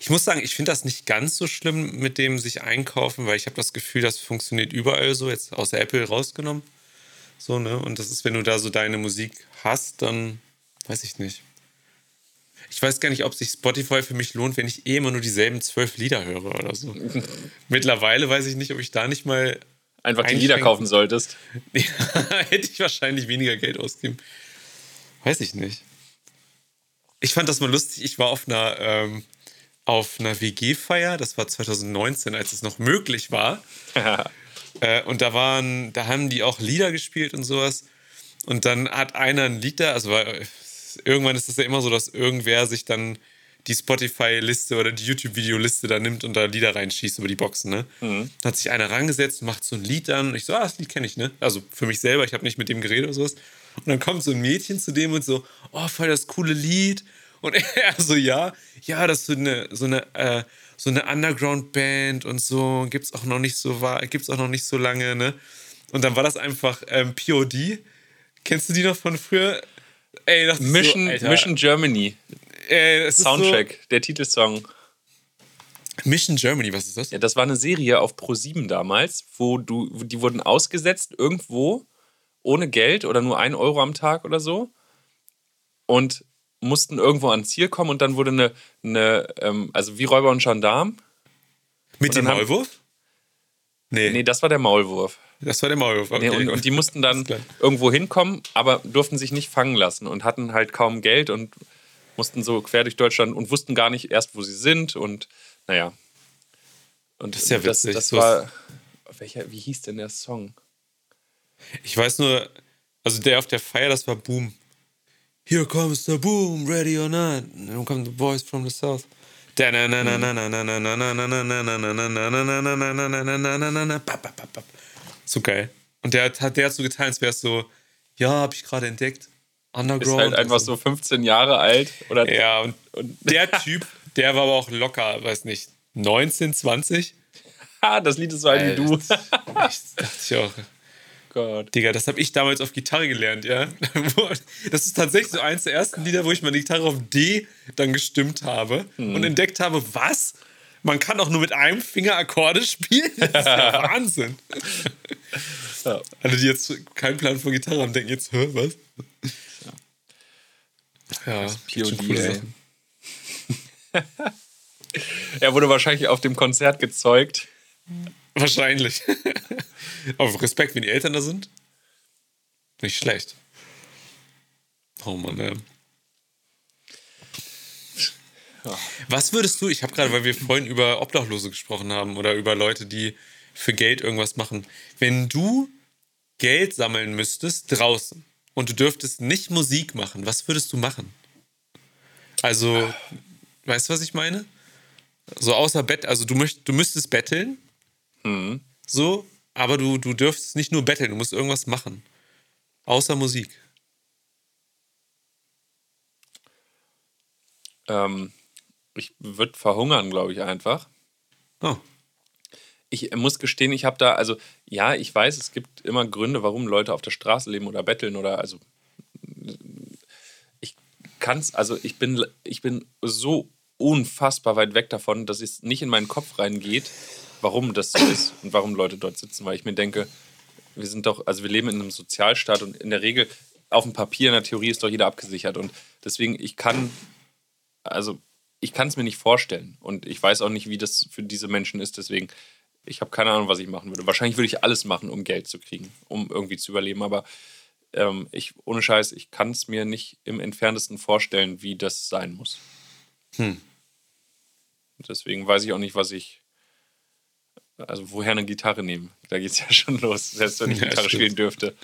ich muss sagen, ich finde das nicht ganz so schlimm mit dem sich einkaufen, weil ich habe das Gefühl, das funktioniert überall so, jetzt aus Apple rausgenommen. So, ne? Und das ist, wenn du da so deine Musik hast, dann weiß ich nicht. Ich weiß gar nicht, ob sich Spotify für mich lohnt, wenn ich eh immer nur dieselben zwölf Lieder höre oder so. Mittlerweile weiß ich nicht, ob ich da nicht mal einfach die Lieder kaufen solltest. hätte ich wahrscheinlich weniger Geld ausgeben. Weiß ich nicht. Ich fand das mal lustig. Ich war auf einer, ähm, auf einer WG-Feier, das war 2019, als es noch möglich war. äh, und da waren, da haben die auch Lieder gespielt und sowas. Und dann hat einer ein Lied da, also war, irgendwann ist es ja immer so, dass irgendwer sich dann die Spotify-Liste oder die YouTube-Video-Liste da nimmt und da Lieder reinschießt über die Boxen, ne? Mhm. Dann hat sich einer rangesetzt, macht so ein Lied an und ich so, ah, das Lied kenne ich, ne? Also für mich selber, ich habe nicht mit dem geredet oder sowas. Und dann kommt so ein Mädchen zu dem und so, oh, voll das coole Lied. Und er so, ja, ja, das ist so eine, so eine, äh, so eine Underground-Band und so, gibt's auch noch nicht so gibt's auch noch nicht so lange, ne? Und dann war das einfach ähm, POD. Kennst du die noch von früher? Ey, das Mission, so, Mission Germany. Ey, Soundtrack, so der Titelsong. Mission Germany, was ist das? Ja, das war eine Serie auf Pro7 damals, wo du, die wurden ausgesetzt irgendwo ohne Geld oder nur ein Euro am Tag oder so und mussten irgendwo ans Ziel kommen und dann wurde eine, eine ähm, also wie Räuber und Gendarm. Mit dem Maulwurf? Nee. Nee, das war der Maulwurf. Das war der Maulwurf. Okay, nee, und, und, die mussten dann irgendwo hinkommen, aber durften sich nicht fangen lassen und hatten halt kaum Geld und mussten so quer durch Deutschland und wussten gar nicht erst, wo sie sind und naja. Und das ist ja witzig. Das, das war. Welcher, wie hieß denn der Song? Ich weiß nur, also der auf der Feier, das war Boom. Here comes the boom, ready or not. Here come the boys from the south. So geil. Und der hat, der hat so getan, als wäre es so, ja, habe ich gerade entdeckt. Underground. Ist halt einfach so 15 Jahre alt. Oder ja, und, und der Typ, der war aber auch locker, weiß nicht, 19, 20. Ha, das Lied ist so alt wie du. Ich dachte ich auch. Gott. Digga, das habe ich damals auf Gitarre gelernt, ja. Das ist tatsächlich so eins der ersten Lieder, wo ich meine Gitarre auf D dann gestimmt habe hm. und entdeckt habe, was? Man kann auch nur mit einem Finger Akkorde spielen? Das ist ja Wahnsinn. Ja. Alle, die jetzt keinen Plan von Gitarre haben, denken jetzt, hä, was? Ja, ja POD, er wurde wahrscheinlich auf dem Konzert gezeugt. Wahrscheinlich. Auf Respekt, wenn die Eltern da sind. Nicht schlecht. Oh Mann, ey. Was würdest du, ich habe gerade, weil wir vorhin über Obdachlose gesprochen haben oder über Leute, die für Geld irgendwas machen, wenn du Geld sammeln müsstest draußen und du dürftest nicht Musik machen, was würdest du machen? Also, weißt du, was ich meine? So außer Bett, also du, möcht, du müsstest betteln, mhm. so, aber du, du dürftest nicht nur betteln, du musst irgendwas machen. Außer Musik. Ähm, ich würde verhungern, glaube ich, einfach. Oh. Ich muss gestehen, ich habe da, also ja, ich weiß, es gibt immer Gründe, warum Leute auf der Straße leben oder betteln oder also ich kann es, also ich bin, ich bin so unfassbar weit weg davon, dass es nicht in meinen Kopf reingeht, warum das so ist und warum Leute dort sitzen, weil ich mir denke, wir sind doch, also wir leben in einem Sozialstaat und in der Regel auf dem Papier in der Theorie ist doch jeder abgesichert und deswegen ich kann, also ich kann es mir nicht vorstellen und ich weiß auch nicht, wie das für diese Menschen ist, deswegen ich habe keine Ahnung, was ich machen würde. Wahrscheinlich würde ich alles machen, um Geld zu kriegen, um irgendwie zu überleben, aber ähm, ich, ohne Scheiß, ich kann es mir nicht im entferntesten vorstellen, wie das sein muss. Hm. Deswegen weiß ich auch nicht, was ich, also woher eine Gitarre nehmen. Da geht es ja schon los, selbst wenn ich ja, Gitarre stimmt. spielen dürfte.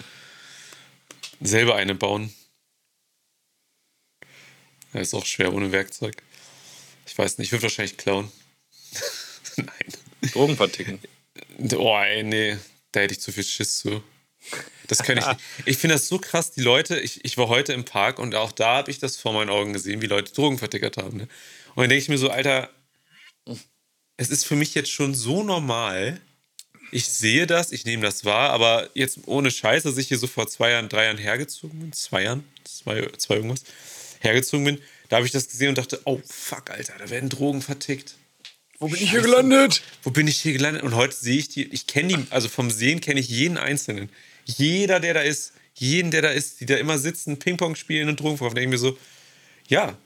Selber eine bauen. Ja, ist auch schwer ohne Werkzeug. Ich weiß nicht, ich würde wahrscheinlich klauen. Nein. Drogen verticken. Oh, ey, nee. Da hätte ich zu viel Schiss zu. Das kann ich nicht. Ich finde das so krass, die Leute, ich, ich war heute im Park und auch da habe ich das vor meinen Augen gesehen, wie Leute Drogen vertickert haben. Ne? Und dann denke ich mir so, Alter, es ist für mich jetzt schon so normal. Ich sehe das, ich nehme das wahr, aber jetzt ohne Scheiß, dass ich hier so vor zwei Jahren, drei Jahren hergezogen bin, zwei Jahren, zwei, zwei irgendwas, hergezogen bin, da habe ich das gesehen und dachte, oh fuck, Alter, da werden Drogen vertickt. Wo bin Scheiße. ich hier gelandet? Wo bin ich hier gelandet? Und heute sehe ich die, ich kenne die, also vom Sehen kenne ich jeden Einzelnen. Jeder, der da ist, jeden, der da ist, die da immer sitzen, Ping-Pong spielen und Drogen verkaufen, denke ich mir so, ja,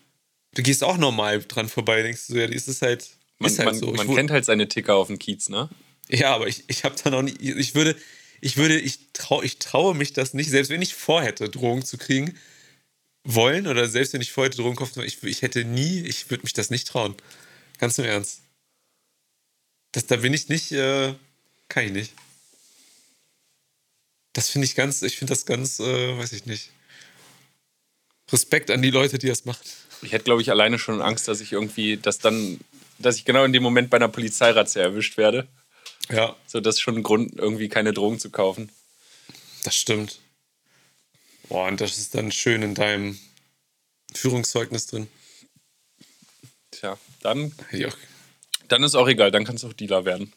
du gehst auch normal dran vorbei, denkst du, ja, ist es halt, man, halt man, so. man kennt halt seine Ticker auf dem Kiez, ne? Ja, aber ich, ich habe da noch nicht, ich würde, ich würde, ich, trau, ich traue mich das nicht, selbst wenn ich vorhätte, Drogen zu kriegen, wollen oder selbst wenn ich vorhätte, Drogen kaufen, ich, ich hätte nie, ich würde mich das nicht trauen. Ganz im Ernst. Das, da bin ich nicht, äh, kann ich nicht. Das finde ich ganz, ich finde das ganz, äh, weiß ich nicht. Respekt an die Leute, die das machen. Ich hätte, glaube ich, alleine schon Angst, dass ich irgendwie, dass dann, dass ich genau in dem Moment bei einer Polizeirazzia erwischt werde. Ja. So, das ist schon ein Grund, irgendwie keine Drogen zu kaufen. Das stimmt. Boah, und das ist dann schön in deinem Führungszeugnis drin. Tja, dann, auch. dann ist auch egal, dann kannst du auch Dealer werden.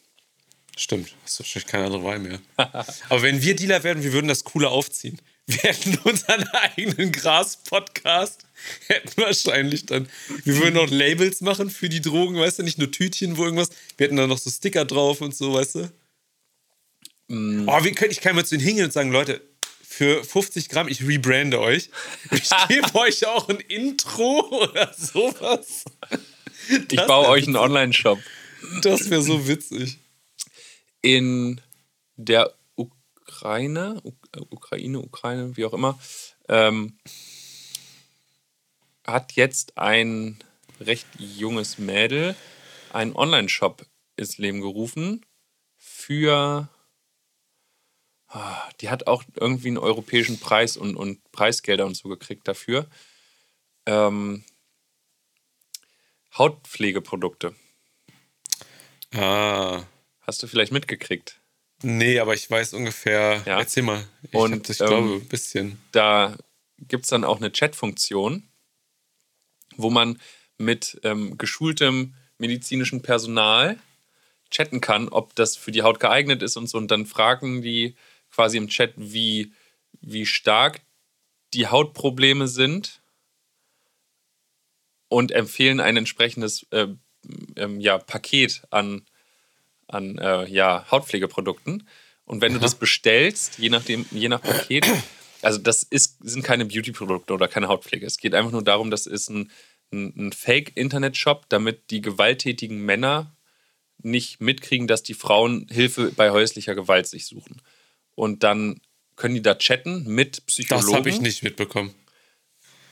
Stimmt, hast du wahrscheinlich keine andere Wahl mehr. Aber wenn wir Dealer werden, wir würden das cooler aufziehen. Wir hätten unseren eigenen Gras-Podcast. Hätten wahrscheinlich dann. Wir würden noch Labels machen für die Drogen, weißt du, nicht nur Tütchen, wo irgendwas. Wir hätten dann noch so Sticker drauf und so, weißt du. Oh, wie könnte ich kann mal zu ihnen hingehen und sagen, Leute, für 50 Gramm, ich rebrande euch. Ich gebe euch auch ein Intro oder sowas. Ich baue euch einen Online-Shop. Das wäre so witzig. In der Ukraine, U Ukraine, Ukraine, wie auch immer, ähm, hat jetzt ein recht junges Mädel einen Online-Shop ins Leben gerufen für. Ah, Die hat auch irgendwie einen europäischen Preis und, und Preisgelder und so gekriegt dafür. Ähm, Hautpflegeprodukte. Ah. Hast du vielleicht mitgekriegt? Nee, aber ich weiß ungefähr. Ja. Erzähl mal. Ich, Und, hab, ich ähm, glaube, ein bisschen. da gibt es dann auch eine Chat-Funktion, wo man mit ähm, geschultem medizinischem Personal chatten kann, ob das für die Haut geeignet ist und so. Und dann fragen die quasi im Chat, wie, wie stark die Hautprobleme sind und empfehlen ein entsprechendes äh, ähm, ja, Paket an, an äh, ja, Hautpflegeprodukten. Und wenn du das bestellst, je nachdem, je nach Paket, also das ist, sind keine Beauty-Produkte oder keine Hautpflege. Es geht einfach nur darum, das ist ein, ein, ein Fake-Internet-Shop, damit die gewalttätigen Männer nicht mitkriegen, dass die Frauen Hilfe bei häuslicher Gewalt sich suchen. Und dann können die da chatten mit Psychologen. Das habe ich nicht mitbekommen.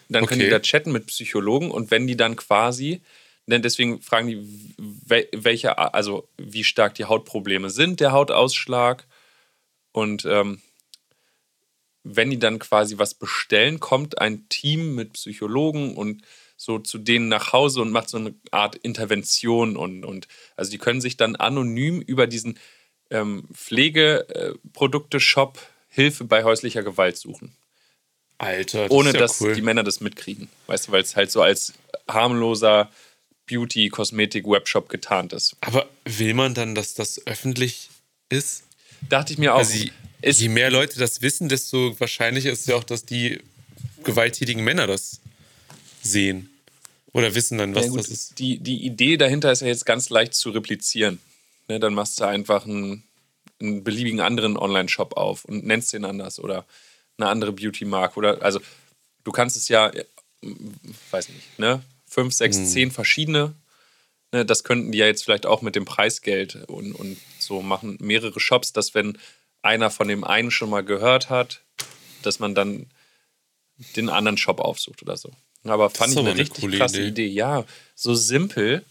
Dann können Okay. die da chatten mit Psychologen und wenn die dann quasi, deswegen fragen die, wel- welche, also wie stark die Hautprobleme sind, der Hautausschlag. Und ähm, wenn die dann quasi was bestellen, kommt ein Team mit Psychologen und so zu denen nach Hause und macht so eine Art Intervention und, und also die können sich dann anonym über diesen ähm, Pflegeprodukte-Shop Hilfe bei häuslicher Gewalt suchen Alter, das ohne ist ja dass cool. die Männer das mitkriegen. Weißt du, weil es halt so als harmloser Beauty-Kosmetik-Webshop getarnt ist. Aber will man dann, dass das öffentlich ist? Dachte ich mir auch. Also je, je mehr Leute das wissen, desto wahrscheinlicher ist ja auch, dass die gewalttätigen Männer das sehen. Oder wissen dann, was ja, das ist. Die, die Idee dahinter ist ja jetzt ganz leicht zu replizieren. Ne, dann machst du einfach einen, einen beliebigen anderen Online-Shop auf und nennst den anders oder eine andere Beauty-Marke. Oder also du kannst es ja, äh, weiß nicht, ne? Fünf, sechs, Hm. zehn verschiedene. Ne, das könnten die ja jetzt vielleicht auch mit dem Preisgeld und, und so machen. Mehrere Shops, dass wenn einer von dem einen schon mal gehört hat, dass man dann den anderen Shop aufsucht oder so. Aber fand ist ich eine eine richtig coole krasse Idee. Idee. Ja, so simpel,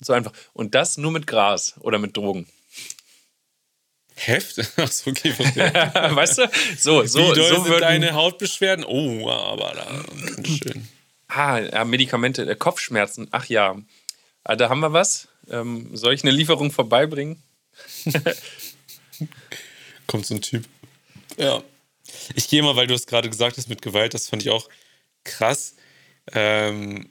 so einfach. Und das nur mit Gras oder mit Drogen. Heft? Achso, okay, weißt du? So, so, Wie doll so sind würden, deine Hautbeschwerden? Oh, aber da schön. Ah, ja, Medikamente, äh, Kopfschmerzen. Ach ja, ah, da haben wir was. Ähm, soll ich eine Lieferung vorbeibringen? Kommt so ein Typ. Ja. Ich gehe mal, weil du es gerade gesagt hast mit Gewalt, das fand ich auch krass. Ähm,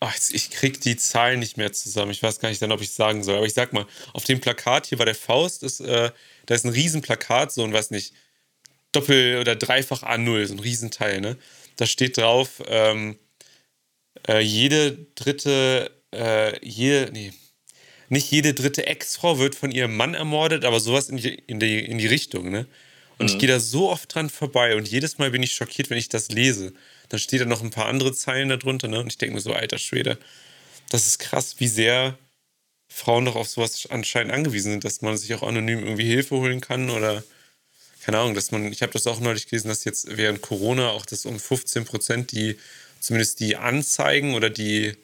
ach, ich krieg die Zahlen nicht mehr zusammen. Ich weiß gar nicht dann, ob ich es sagen soll. Aber ich sag mal, auf dem Plakat hier bei der Faust ist, äh, da ist ein Riesenplakat, so ein, weiß nicht, Doppel- oder Dreifach A0, so ein Riesenteil, ne? Da steht drauf, ähm, äh, jede dritte, äh, jede, nee, nicht jede dritte Ex-Frau wird von ihrem Mann ermordet, aber sowas in die, in die, in die Richtung, ne? Und ich gehe da so oft dran vorbei und jedes Mal bin ich schockiert, wenn ich das lese. Dann steht da noch ein paar andere Zeilen darunter, ne? Und ich denke mir so, alter Schwede, das ist krass, wie sehr Frauen doch auf sowas anscheinend angewiesen sind, dass man sich auch anonym irgendwie Hilfe holen kann oder keine Ahnung, dass man, ich habe das auch neulich gelesen, dass jetzt während Corona auch das um 15 Prozent die, zumindest die Anzeigen oder die,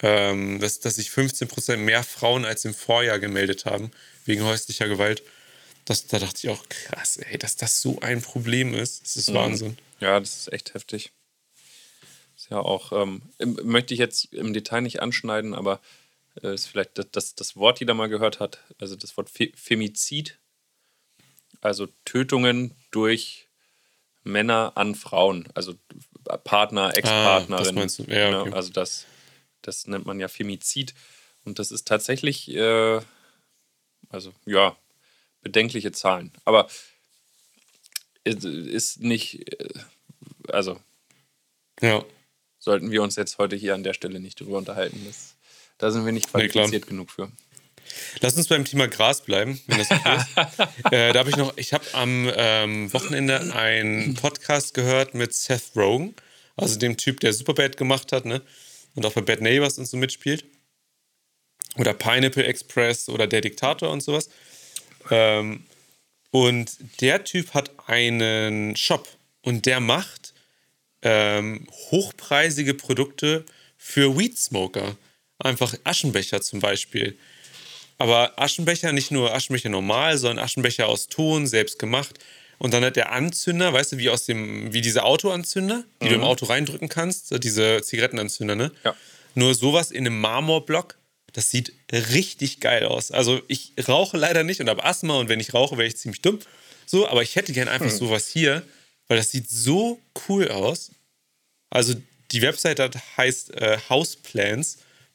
ähm, dass, dass sich 15 Prozent mehr Frauen als im Vorjahr gemeldet haben wegen häuslicher Gewalt. Das, da dachte ich auch, krass, ey, dass das so ein Problem ist. Das ist Wahnsinn. Ja, das ist echt heftig. Ist ja auch, ähm, möchte ich jetzt im Detail nicht anschneiden, aber äh, ist vielleicht das, das, das Wort, jeder mal gehört hat, also das Wort Fe Femizid, also Tötungen durch Männer an Frauen, also Partner, Ex-Partnerin. Ah, das meinst du? Ja, okay. ne? Also das, das nennt man ja Femizid. Und das ist tatsächlich, äh, also ja, bedenkliche Zahlen. Aber es ist nicht, äh, also Ja. sollten wir uns jetzt heute hier an der Stelle nicht drüber unterhalten. Das, da sind wir nicht Nee, qualifiziert genug für. Lass uns beim Thema Gras bleiben, wenn das okay ist. äh, da habe ich noch, ich habe am ähm, Wochenende einen Podcast gehört mit Seth Rogen, also dem Typ, der Superbad gemacht hat, ne? Und auch bei Bad Neighbors und so mitspielt. Oder Pineapple Express oder Der Diktator und sowas. Ähm, und der Typ hat einen Shop und der macht ähm, hochpreisige Produkte für Weed Smoker. Einfach Aschenbecher zum Beispiel. Aber Aschenbecher, nicht nur Aschenbecher normal, sondern Aschenbecher aus Ton, selbst gemacht. Und dann hat der Anzünder, weißt du, wie aus dem, wie diese Autoanzünder, die du im Auto reindrücken kannst, diese Zigarettenanzünder, ne? Ja. Nur sowas in einem Marmorblock, das sieht richtig geil aus. Also ich rauche leider nicht und habe Asthma und wenn ich rauche, wäre ich ziemlich dumm. So, aber ich hätte gern einfach sowas hier, weil das sieht so cool aus. Also die Webseite hat- heißt äh,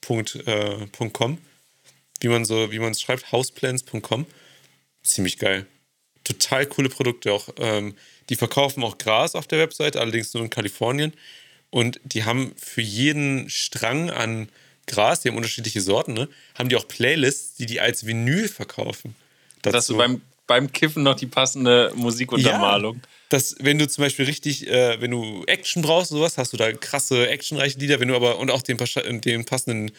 houseplans.com, wie man so, wie man es schreibt, houseplans.com. Ziemlich geil. Total coole Produkte auch. Ähm, die verkaufen auch Gras auf der Webseite, allerdings nur in Kalifornien. Und die haben für jeden Strang an Gras, die haben unterschiedliche Sorten, ne, haben die auch Playlists, die die als Vinyl verkaufen. Dass Dazu. du beim, beim Kiffen noch die passende Musikuntermalung. Ja, dass, wenn du zum Beispiel richtig, äh, wenn du Action brauchst, sowas, hast du da krasse actionreiche Lieder, wenn du aber und auch den, den passenden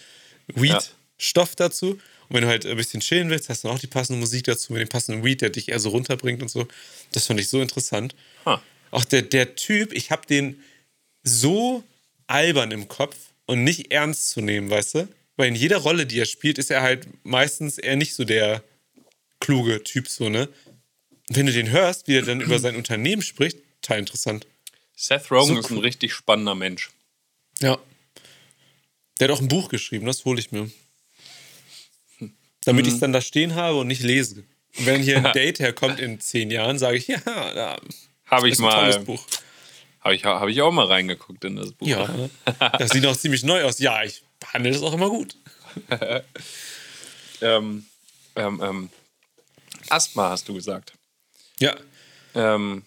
Weed-Stoff dazu. Und wenn du halt ein bisschen chillen willst, hast du auch die passende Musik dazu mit dem passenden Weed, der dich eher so runterbringt und so. Das fand ich so interessant. Ha. Auch der, der Typ, ich habe den so albern im Kopf und nicht ernst zu nehmen, weißt du? Weil in jeder Rolle, die er spielt, ist er halt meistens eher nicht so der kluge Typ, so, ne? Wenn du den hörst, wie er dann über sein Unternehmen spricht, total interessant. Seth Rogen So ist ein richtig spannender Mensch. Ja. Der hat auch ein Buch geschrieben, das hole ich mir. Damit ich es dann da stehen habe und nicht lese. Und wenn hier ein Date herkommt in zehn Jahren, sage ich, ja, da Habe ich ist ein tolles mal, Buch. habe ich, hab ich auch mal reingeguckt in das Buch. Ja, das sieht auch ziemlich neu aus. Ja, ich behandle das auch immer gut. Ähm, ähm, ähm, Asthma hast du gesagt. Ja, Ähm,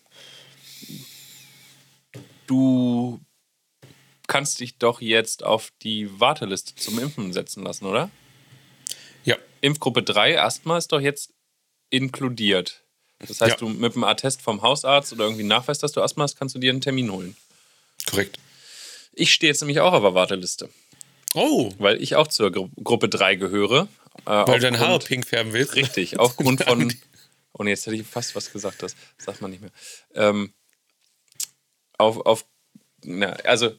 du kannst dich doch jetzt auf die Warteliste zum Impfen setzen lassen, oder? Impfgruppe 3 Asthma ist doch jetzt inkludiert. Das heißt, Ja. du mit einem Attest vom Hausarzt oder irgendwie Nachweis, dass du Asthma hast, kannst du dir einen Termin holen. korrekt. Ich stehe jetzt nämlich auch auf der Warteliste, Oh, weil ich auch zur Gru Gruppe 3 gehöre. Äh, weil du Haare aufgrund- pink färben willst? Richtig, aufgrund von. Und jetzt hätte ich fast was gesagt, das sagt man nicht mehr. Ähm, auf, auf, na, also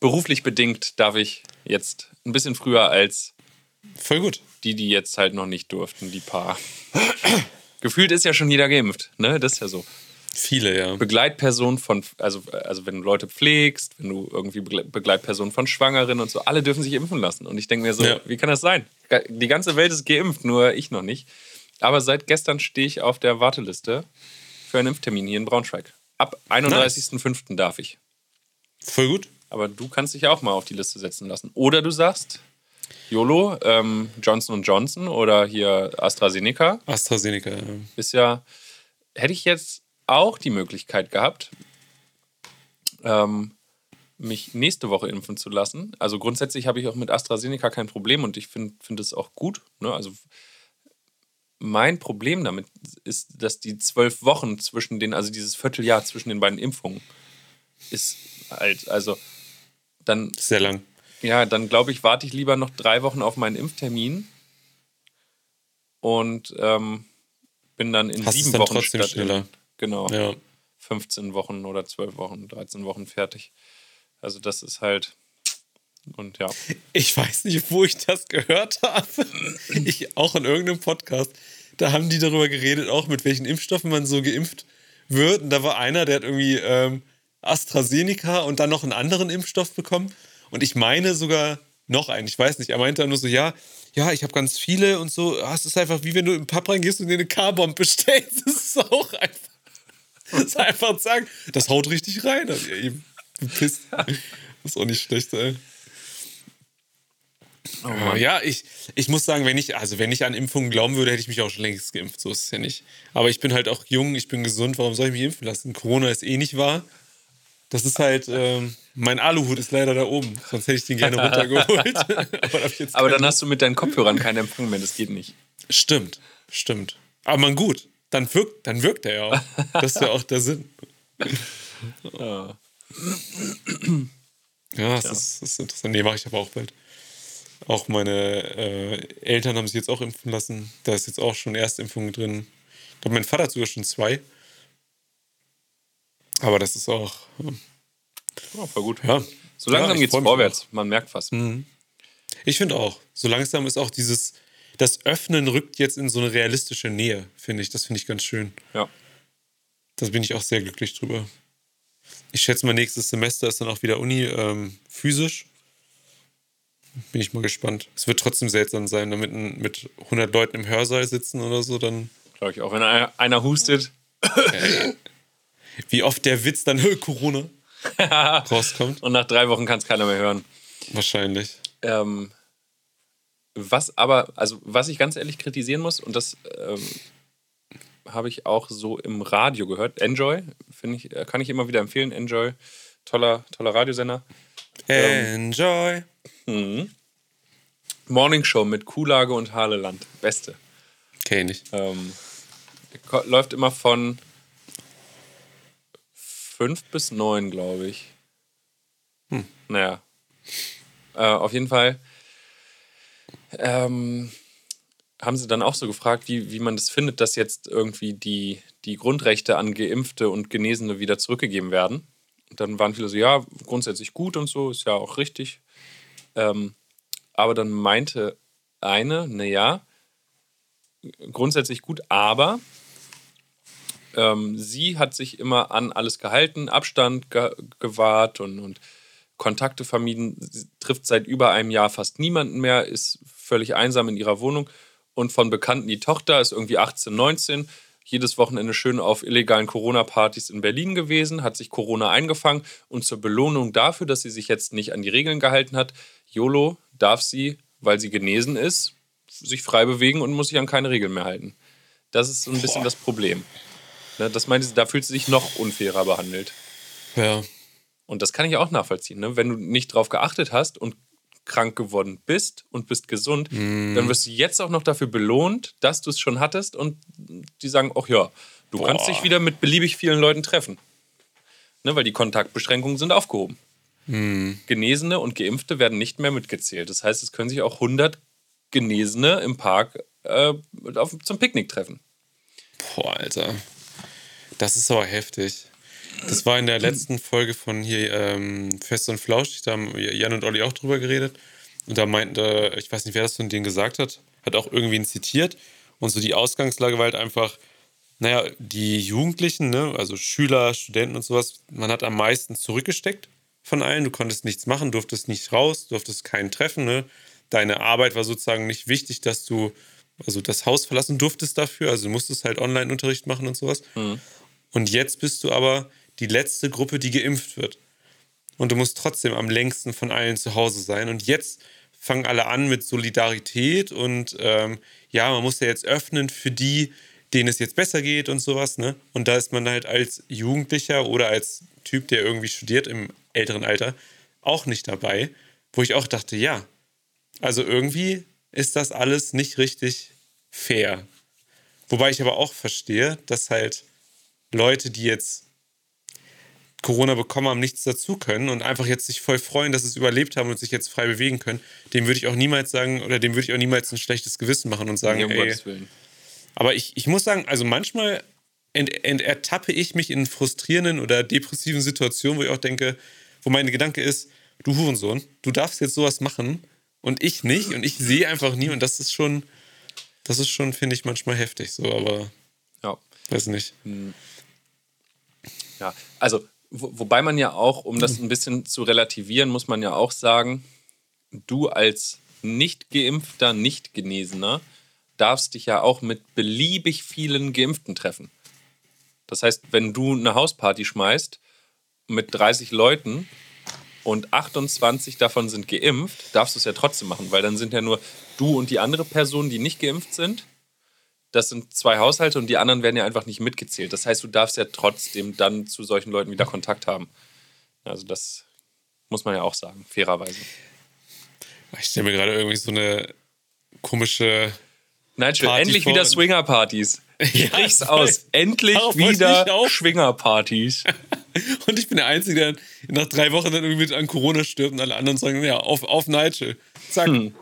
beruflich bedingt darf ich jetzt ein bisschen früher als Voll gut. die, die jetzt halt noch nicht durften, die paar. Gefühlt ist ja schon jeder geimpft, ne? Das ist ja so. Viele, ja. Begleitperson von, also, also wenn du Leute pflegst, wenn du irgendwie Begle- Begleitperson von Schwangeren und so, alle dürfen sich impfen lassen. Und ich denke mir so, Ja. wie kann das sein? Die ganze Welt ist geimpft, nur ich noch nicht. Aber seit gestern stehe ich auf der Warteliste für einen Impftermin hier in Braunschweig. Ab 31.05. darf ich. Voll gut. Aber du kannst dich auch mal auf die Liste setzen lassen. Oder du sagst, YOLO, ähm, Johnson Johnson oder hier AstraZeneca AstraZeneca. ja. ist ja, hätte ich jetzt auch die Möglichkeit gehabt, ähm, mich nächste Woche impfen zu lassen. Also grundsätzlich habe ich auch mit AstraZeneca kein Problem und ich finde find es auch gut. Ne? Also mein Problem damit ist, dass die zwölf Wochen zwischen den, also dieses Vierteljahr zwischen den beiden Impfungen ist halt, also dann Sehr lang. Ja, dann glaube ich, warte ich lieber noch drei Wochen auf meinen Impftermin und ähm, bin dann in Hast sieben dann Wochen trotzdem statt schneller. In, genau, Ja. 15 Wochen oder 12 Wochen, 13 Wochen fertig. Also das ist halt und ja. Ich weiß nicht, wo ich das gehört habe. Ich auch in irgendeinem Podcast. Da haben die darüber geredet, auch mit welchen Impfstoffen man so geimpft wird. Und da war einer, der hat irgendwie ähm, AstraZeneca und dann noch einen anderen Impfstoff bekommen. Und ich meine sogar noch einen. Ich weiß nicht. Er meinte dann nur so, ja, ja, ich habe ganz viele und so. Ah, Es ist einfach wie wenn du im Pub reingehst und dir eine K-Bomb bestellst. Das ist auch einfach. Das ist einfach sagen, das haut richtig rein. Also, eben pisst. Das ist auch nicht schlecht, ey. Oh ja, ich, ich muss sagen, wenn ich, also wenn ich an Impfungen glauben würde, hätte ich mich auch schon längst geimpft. So ist es ja nicht. Aber ich bin halt auch jung, ich bin gesund, warum soll ich mich impfen lassen? Corona ist eh nicht wahr. Das ist halt, ähm, mein Aluhut ist leider da oben. Sonst hätte ich den gerne runtergeholt. Aber, Aber dann hast du mit deinen Kopfhörern keinen Empfang mehr, das geht nicht. Stimmt, stimmt. Aber man gut, dann wirkt, dann wirkt er ja auch. Das ist ja auch der Sinn. Ja, ja das, Ist, das ist interessant. Nee, mache ich aber auch bald. Auch meine äh, Eltern haben sich jetzt auch impfen lassen. Da ist jetzt auch schon Erstimpfung drin. Ich glaube, mein Vater hat sogar schon zwei. Aber das ist auch. Ja. Oh, voll gut. Ja. So langsam ja, geht's vorwärts. Man merkt was. Mhm. Ich finde auch. So langsam ist auch dieses. Das Öffnen rückt jetzt in so eine realistische Nähe, finde ich. Das finde ich ganz schön. Ja. Da bin ich auch sehr glücklich drüber. Ich schätze mal, nächstes Semester ist dann auch wieder Uni ähm, physisch. Bin ich mal gespannt. Es wird trotzdem seltsam sein, damit mit 100 Leuten im Hörsaal sitzen oder so, dann. Glaube ich auch, wenn einer hustet. Wie oft der Witz dann Corona rauskommt. Und nach drei Wochen kann es keiner mehr hören. Wahrscheinlich. Ähm, was aber, also was ich ganz ehrlich kritisieren muss, und das ähm, habe ich auch so im Radio gehört, Enjoy, finde ich, äh, kann ich immer wieder empfehlen. Enjoy, toller, toller Radiosender. Enjoy. Ähm. Morning Show mit Kuhlage und Haleland. Beste. Kenne ich. Ähm, läuft immer von fünf bis neun, glaube ich. Hm. Naja. Äh, auf jeden Fall ähm, haben sie dann auch so gefragt, wie, wie man das findet, dass jetzt irgendwie die, die Grundrechte an Geimpfte und Genesene wieder zurückgegeben werden. Und dann waren viele so, ja, grundsätzlich gut und so, ist ja auch richtig. Ähm, aber dann meinte eine, naja, grundsätzlich gut, aber ähm, sie hat sich immer an alles gehalten, Abstand ge gewahrt und, und Kontakte vermieden, sie trifft seit über einem Jahr fast niemanden mehr, ist völlig einsam in ihrer Wohnung und von Bekannten die Tochter ist irgendwie 18, 19, jedes Wochenende schön auf illegalen Corona-Partys in Berlin gewesen, hat sich Corona eingefangen und zur Belohnung dafür, dass sie sich jetzt nicht an die Regeln gehalten hat, YOLO darf sie, weil sie genesen ist, sich frei bewegen und muss sich an keine Regeln mehr halten. Das ist so ein bisschen Boah. das Problem. Ne, das meinte sie, da fühlt sie sich noch unfairer behandelt. Ja. Und das kann ich auch nachvollziehen. Ne? Wenn du nicht drauf geachtet hast und krank geworden bist und bist gesund, mm. dann wirst du jetzt auch noch dafür belohnt, dass du es schon hattest und die sagen, ach ja, du Boah. kannst dich wieder mit beliebig vielen Leuten treffen. Ne, weil die Kontaktbeschränkungen sind aufgehoben. Hm. Genesene und Geimpfte werden nicht mehr mitgezählt. Das heißt, es können sich auch 100 Genesene im Park äh, auf, zum Picknick treffen. Boah, Alter. Das ist aber heftig. Das war in der letzten Folge von hier ähm, Fest und Flausch. Da haben Jan und Olli auch drüber geredet. Und da meinten, ich weiß nicht, wer das von denen gesagt hat, hat auch irgendwen zitiert. Und so die Ausgangslage war halt einfach, naja, die Jugendlichen, ne, also Schüler, Studenten und sowas, man hat am meisten zurückgesteckt von allen. Du konntest nichts machen, durftest nicht raus, durftest keinen treffen. Ne? Deine Arbeit war sozusagen nicht wichtig, dass du also das Haus verlassen durftest dafür. Also du musstest halt Online-Unterricht machen und sowas. Mhm. Und jetzt bist du aber die letzte Gruppe, die geimpft wird. Und du musst trotzdem am längsten von allen zu Hause sein. Und jetzt fangen alle an mit Solidarität und ähm, ja, man muss ja jetzt öffnen für die, denen es jetzt besser geht und sowas. Ne? Und da ist man halt als Jugendlicher oder als Typ, der irgendwie studiert im älteren Alter, auch nicht dabei, wo ich auch dachte, ja, also irgendwie ist das alles nicht richtig fair. Wobei ich aber auch verstehe, dass halt Leute, die jetzt Corona bekommen haben, nichts dazu können und einfach jetzt sich voll freuen, dass sie es überlebt haben und sich jetzt frei bewegen können, dem würde ich auch niemals sagen, oder dem würde ich auch niemals ein schlechtes Gewissen machen und sagen, nee, um ey, aber ich, ich muss sagen, also manchmal ent, ent, ertappe ich mich in frustrierenden oder depressiven Situationen, wo ich auch denke, wo mein Gedanke ist, du Hurensohn, du darfst jetzt sowas machen und ich nicht und ich sehe einfach nie und das ist schon, das ist schon, finde ich, manchmal heftig so, aber ja. weiß nicht. Ja, also wo, wobei man ja auch, um das ein bisschen zu relativieren, muss man ja auch sagen, du als nicht geimpfter, nicht genesener darfst dich ja auch mit beliebig vielen Geimpften treffen. Das heißt, wenn du eine Hausparty schmeißt mit 30 Leuten und 28 davon sind geimpft, darfst du es ja trotzdem machen, weil dann sind ja nur du und die andere Person, die nicht geimpft sind. Das sind zwei Haushalte und die anderen werden ja einfach nicht mitgezählt. Das heißt, du darfst ja trotzdem dann zu solchen Leuten wieder Kontakt haben. Also das muss man ja auch sagen, fairerweise. Ich stelle mir gerade irgendwie so eine komische. Nein, schon endlich vor. wieder Swinger-Partys. Ich ja, riech's aus. Endlich wieder Schwingerpartys. und ich bin der Einzige, der nach drei Wochen dann irgendwie an Corona stirbt und alle anderen sagen, ja, auf, auf Nigel. Zack. Hm.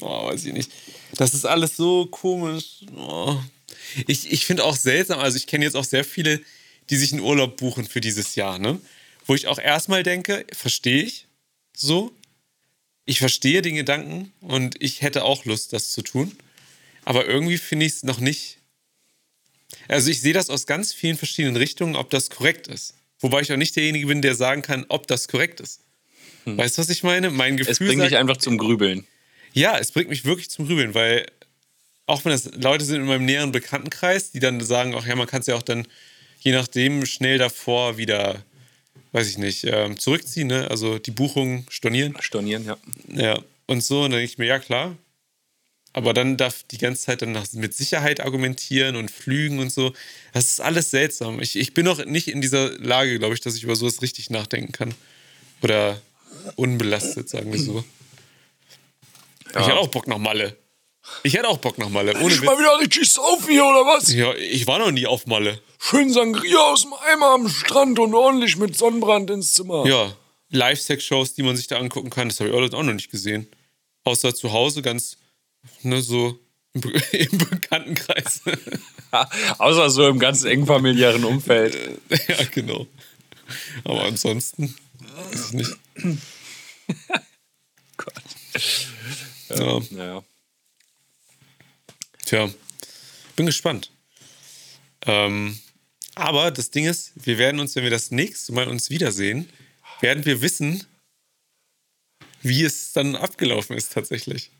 Oh, weiß ich nicht. Das ist alles so komisch. Oh. Ich, ich finde auch seltsam, also ich kenne jetzt auch sehr viele, die sich einen Urlaub buchen für dieses Jahr, ne? Wo ich auch erstmal denke, verstehe ich so. Ich verstehe den Gedanken und ich hätte auch Lust, das zu tun. Aber irgendwie finde ich es noch nicht. Also ich sehe das aus ganz vielen verschiedenen Richtungen, ob das korrekt ist. Wobei ich auch nicht derjenige bin, der sagen kann, ob das korrekt ist. Hm. Weißt du, was ich meine? Mein Gefühl. Es bringt sagt, dich einfach zum Grübeln. Ja, es bringt mich wirklich zum Grübeln, weil auch wenn das Leute sind in meinem näheren Bekanntenkreis, die dann sagen, ach ja, man kann es ja auch dann je nachdem schnell davor wieder, weiß ich nicht, ähm, zurückziehen, ne? also die Buchung stornieren. Stornieren, ja. Ja, und so, und dann denke ich mir, ja klar, aber dann darf die ganze Zeit dann mit Sicherheit argumentieren und Flügen und so. Das ist alles seltsam. Ich, ich bin noch nicht in dieser Lage, glaube ich, dass ich über sowas richtig nachdenken kann. Oder unbelastet, sagen wir so. Ja. Ich hätte auch Bock nach Malle. Ich hätte auch Bock nach Malle. Ohne ich mal wieder richtig saufen hier, oder was? Ja, ich war noch nie auf Malle. Schön Sangria aus dem Eimer am Strand und ordentlich mit Sonnenbrand ins Zimmer. Ja, Live-Sex-Shows, die man sich da angucken kann, das habe ich auch noch nicht gesehen. Außer zu Hause ganz ne, so im, im Bekanntenkreis. außer so im ganz engen familiären Umfeld. ja, genau. Aber ansonsten weiß ich nicht. Gott. Ja. ja. Tja, bin gespannt. Ähm, aber das Ding ist, wir werden uns, wenn wir das nächste Mal uns wiedersehen, werden wir wissen, wie es dann abgelaufen ist tatsächlich.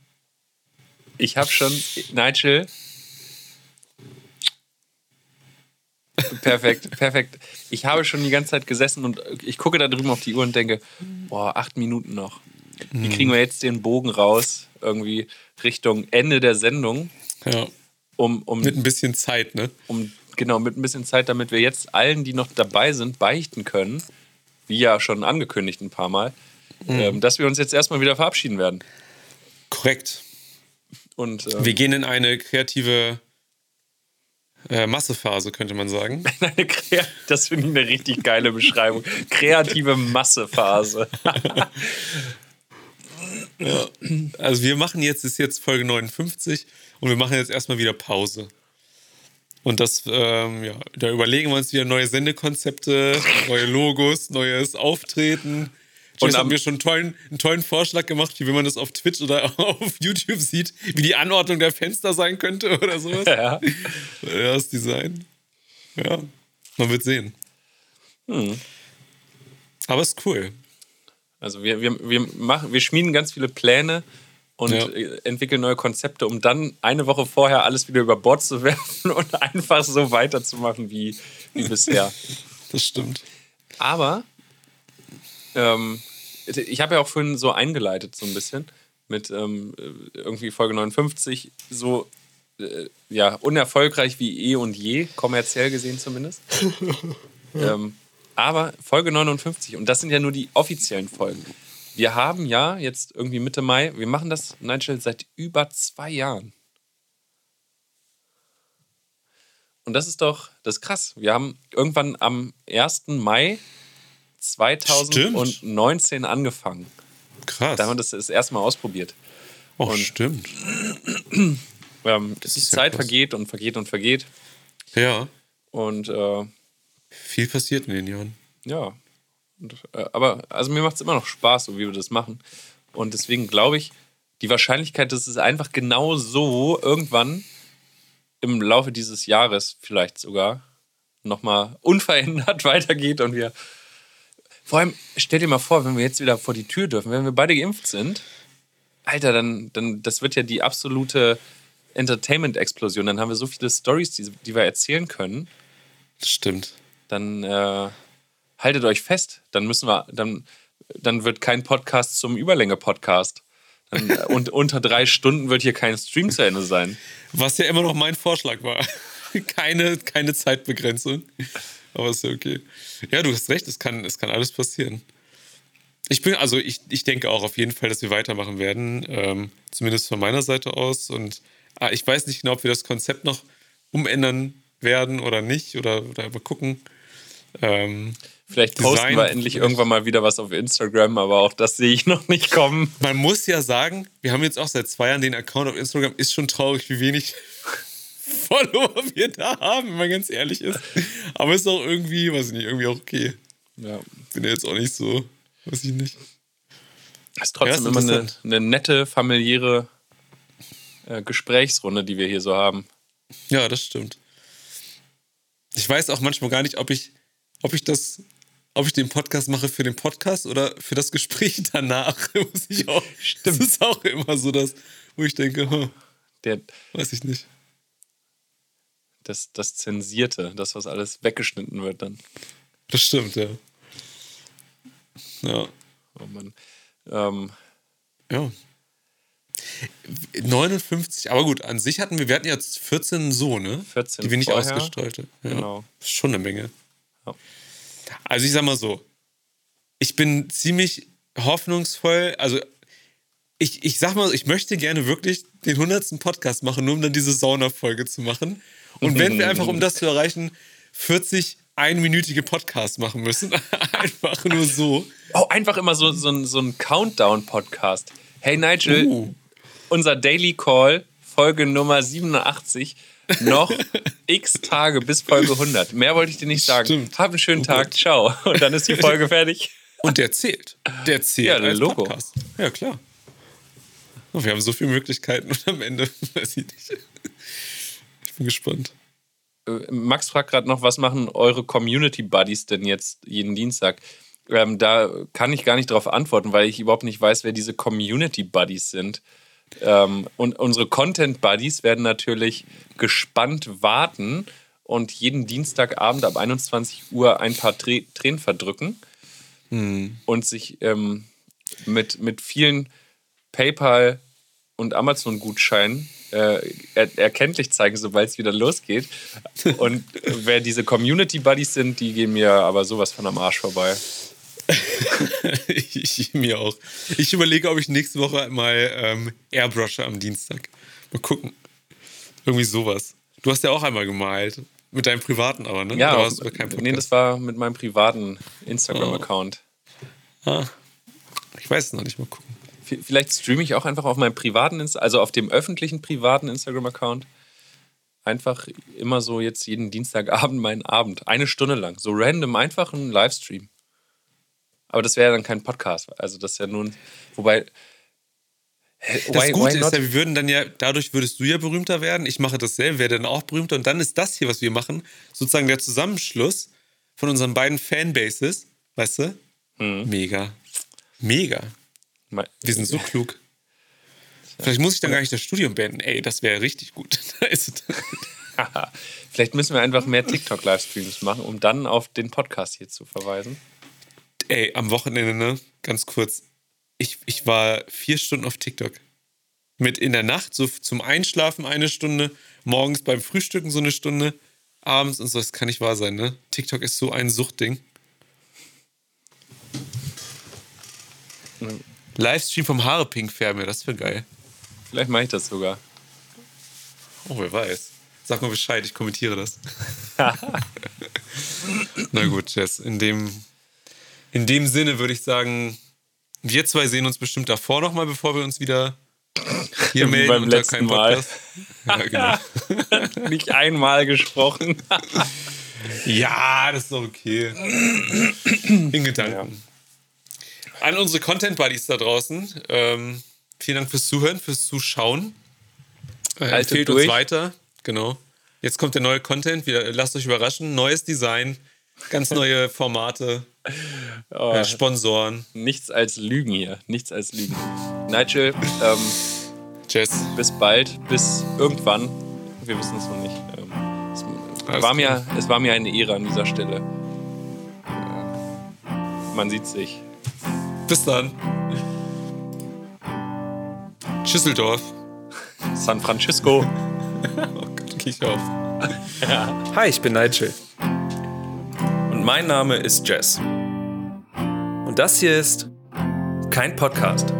Ich habe schon, Nigel. Perfekt, perfekt. Ich habe schon die ganze Zeit gesessen und ich gucke da drüben auf die Uhr und denke, boah, acht Minuten noch. Wie kriegen wir jetzt den Bogen raus? Irgendwie Richtung Ende der Sendung. Ja. Um, um, mit ein bisschen Zeit, ne? Um, genau, mit ein bisschen Zeit, damit wir jetzt allen, die noch dabei sind, beichten können, wie ja schon angekündigt ein paar Mal, mhm. ähm, dass wir uns jetzt erstmal wieder verabschieden werden. Korrekt. Und, ähm, wir gehen in eine kreative äh, Massephase, könnte man sagen. das finde ich eine richtig geile Beschreibung. Kreative Massephase. ja. Also wir machen jetzt, ist jetzt Folge 59 und wir machen jetzt erstmal wieder Pause. Und das, ähm, ja, da überlegen wir uns wieder neue Sendekonzepte, neue Logos, neues Auftreten. Und haben wir schon einen tollen, einen tollen Vorschlag gemacht, wie wenn man das auf Twitch oder auf YouTube sieht, wie die Anordnung der Fenster sein könnte oder sowas. Ja. ja das Design. Ja, man wird sehen. Hm. Aber es ist cool. Also wir, wir, wir, machen, wir schmieden ganz viele Pläne und ja. entwickeln neue Konzepte, um dann eine Woche vorher alles wieder über Bord zu werfen und einfach so weiterzumachen wie, wie bisher. Das stimmt. Aber ähm, ich habe ja auch vorhin so eingeleitet, so ein bisschen, mit ähm, irgendwie Folge 59, so äh, ja, unerfolgreich wie eh und je, kommerziell gesehen zumindest. ähm, aber Folge 59, und das sind ja nur die offiziellen Folgen. Wir haben ja jetzt irgendwie Mitte Mai, wir machen das, Nigel, seit über zwei Jahren. Und das ist doch, das ist krass. Wir haben irgendwann am 1. Mai 2019 stimmt. angefangen. Krass. Da haben wir das das erste Mal ausprobiert. Oh, und stimmt. ähm, die Zeit ja vergeht und vergeht und vergeht. Ja. Und äh, viel passiert in den Jahren. Ja. Und, äh, aber also mir macht es immer noch Spaß, so wie wir das machen. Und deswegen glaube ich, die Wahrscheinlichkeit, dass es einfach genau so irgendwann im Laufe dieses Jahres vielleicht sogar nochmal unverändert weitergeht und wir vor allem, stell dir mal vor, wenn wir jetzt wieder vor die Tür dürfen, wenn wir beide geimpft sind, Alter, dann, dann das wird ja die absolute Entertainment-Explosion. Dann haben wir so viele Stories, die, die wir erzählen können. Das stimmt. Dann äh, haltet euch fest. Dann müssen wir, dann, dann wird kein Podcast zum Überlänge-Podcast. Äh, und unter drei Stunden wird hier kein Stream zu Ende sein. Was ja immer noch mein Vorschlag war. keine, keine Zeitbegrenzung. Aber ist ja okay. Ja, du hast recht, es kann, es kann alles passieren. Ich bin, also ich, ich denke auch auf jeden Fall, dass wir weitermachen werden. Ähm, zumindest von meiner Seite aus. Und ah, ich weiß nicht genau, ob wir das Konzept noch umändern werden oder nicht. Oder, oder mal gucken. Ähm, Vielleicht posten Design, wir endlich irgendwann mal wieder was auf Instagram, aber auch das sehe ich noch nicht kommen. Man muss ja sagen, wir haben jetzt auch seit zwei Jahren den Account auf Instagram. Ist schon traurig, wie wenig Follower wir da haben, wenn man ganz ehrlich ist. Aber ist auch irgendwie, weiß ich nicht, irgendwie auch okay. Ja. Bin ja jetzt auch nicht so, weiß ich nicht. Ist trotzdem ja, ist immer eine, eine, nette, familiäre äh, Gesprächsrunde, die wir hier so haben. Ja, das stimmt. Ich weiß auch manchmal gar nicht, ob ich, ob ich das, ob ich den Podcast mache für den Podcast oder für das Gespräch danach. Muss ich auch, stimmt. Das ist auch immer so das, wo ich denke, huh, Der, weiß ich nicht das, das Zensierte, das, was alles weggeschnitten wird dann. Das stimmt, ja. Ja. Oh Mann. Ähm, ja. 59, aber gut, an sich hatten wir, wir hatten jetzt 14 so, ne? 14 Die wir nicht ausgestrahlt haben. Ja. Genau. Schon eine Menge. Also ich sag mal so, ich bin ziemlich hoffnungsvoll, also ich, ich sag mal, ich möchte gerne wirklich den 100. Podcast machen, nur um dann diese Sauna-Folge zu machen. Und wenn wir einfach, um das zu erreichen, 40 einminütige Podcasts machen müssen, einfach nur so. Oh, einfach immer so, so, so ein Countdown-Podcast. Hey Nigel, uh. unser Daily Call, Folge Nummer 87, noch x Tage bis Folge 100. Mehr wollte ich dir nicht sagen. Stimmt. Hab einen schönen oh Tag, ciao. Und dann ist die Folge fertig. Und der zählt. Der zählt ja, als Logo. Podcast. Ja, klar. Oh, wir haben so viele Möglichkeiten und am Ende weiß ich nicht bin gespannt. Äh, Max fragt gerade noch, was machen eure Community Buddies denn jetzt jeden Dienstag? Ähm, da kann ich gar nicht darauf antworten, weil ich überhaupt nicht weiß, wer diese Community Buddies sind. Ähm, und unsere Content Buddies werden natürlich gespannt warten und jeden Dienstagabend ab 21 Uhr ein paar Tränen verdrücken hm. und sich ähm, mit, mit vielen PayPal und Amazon-Gutscheinen äh, er erkenntlich zeigen, sobald es wieder losgeht. Und wer diese Community Buddies sind, die gehen mir aber sowas von am Arsch vorbei. ich mir auch. Ich überlege, ob ich nächste Woche mal ähm, airbrushe am Dienstag. Mal gucken. Irgendwie sowas. Du hast ja auch einmal gemalt. Mit deinem privaten aber, ne? Ja, Oder nee, das war mit meinem privaten Instagram-Account. Oh. Ah. Ich weiß es noch nicht, mal gucken. Vielleicht streame ich auch einfach auf meinem privaten, also auf dem öffentlichen privaten Instagram-Account. Einfach immer so jetzt jeden Dienstagabend meinen Abend. Eine Stunde lang. So random, einfach ein Livestream. Aber das wäre dann kein Podcast. Also das ist ja nun. Wobei. Das why, Gute why ist ja, wir würden dann ja, dadurch würdest du ja berühmter werden. Ich mache dasselbe, werde dann auch berühmter. Und dann ist das hier, was wir machen, sozusagen der Zusammenschluss von unseren beiden Fanbases. Weißt du? Mhm. Mega. Mega. Wir sind so klug. Vielleicht muss ich dann gar nicht das Studium beenden. Ey, das wäre richtig gut. Vielleicht müssen wir einfach mehr TikTok-Livestreams machen, um dann auf den Podcast hier zu verweisen. Ey, am Wochenende, ne? Ganz kurz. Ich, ich war vier Stunden auf TikTok. Mit in der Nacht, so zum Einschlafen eine Stunde, morgens beim Frühstücken so eine Stunde, abends und so. Das kann nicht wahr sein, ne? TikTok ist so ein Suchtding. Livestream vom Haare pink färben, das wäre geil. Vielleicht mache ich das sogar. Oh, wer weiß. Sag mal Bescheid, ich kommentiere das. Na gut, Jess, in dem, in dem Sinne würde ich sagen, wir zwei sehen uns bestimmt davor nochmal, bevor wir uns wieder hier melden beim unter letzten Mal. Ja, genau. Nicht einmal gesprochen. ja, das ist doch okay. In Gedanken. Ja. An unsere Content Buddies da draußen. Ähm, vielen Dank fürs Zuhören, fürs Zuschauen. Äh, empfehlt uns weiter. Genau. Jetzt kommt der neue Content. Wieder, lasst euch überraschen. Neues Design, ganz neue Formate, oh, äh, Sponsoren. Nichts als Lügen hier. Nichts als Lügen. Nigel, ähm, Jess. bis bald, bis irgendwann. Wir wissen es noch nicht. Ähm, Es war, mir, es war mir eine Ehre an dieser Stelle. Man sieht sich. Bis dann. Schüsseldorf. San Francisco. oh Gott, geh ich auf. Hi, ich bin Nigel. Mein Name ist Jess. Und das hier ist kein Podcast.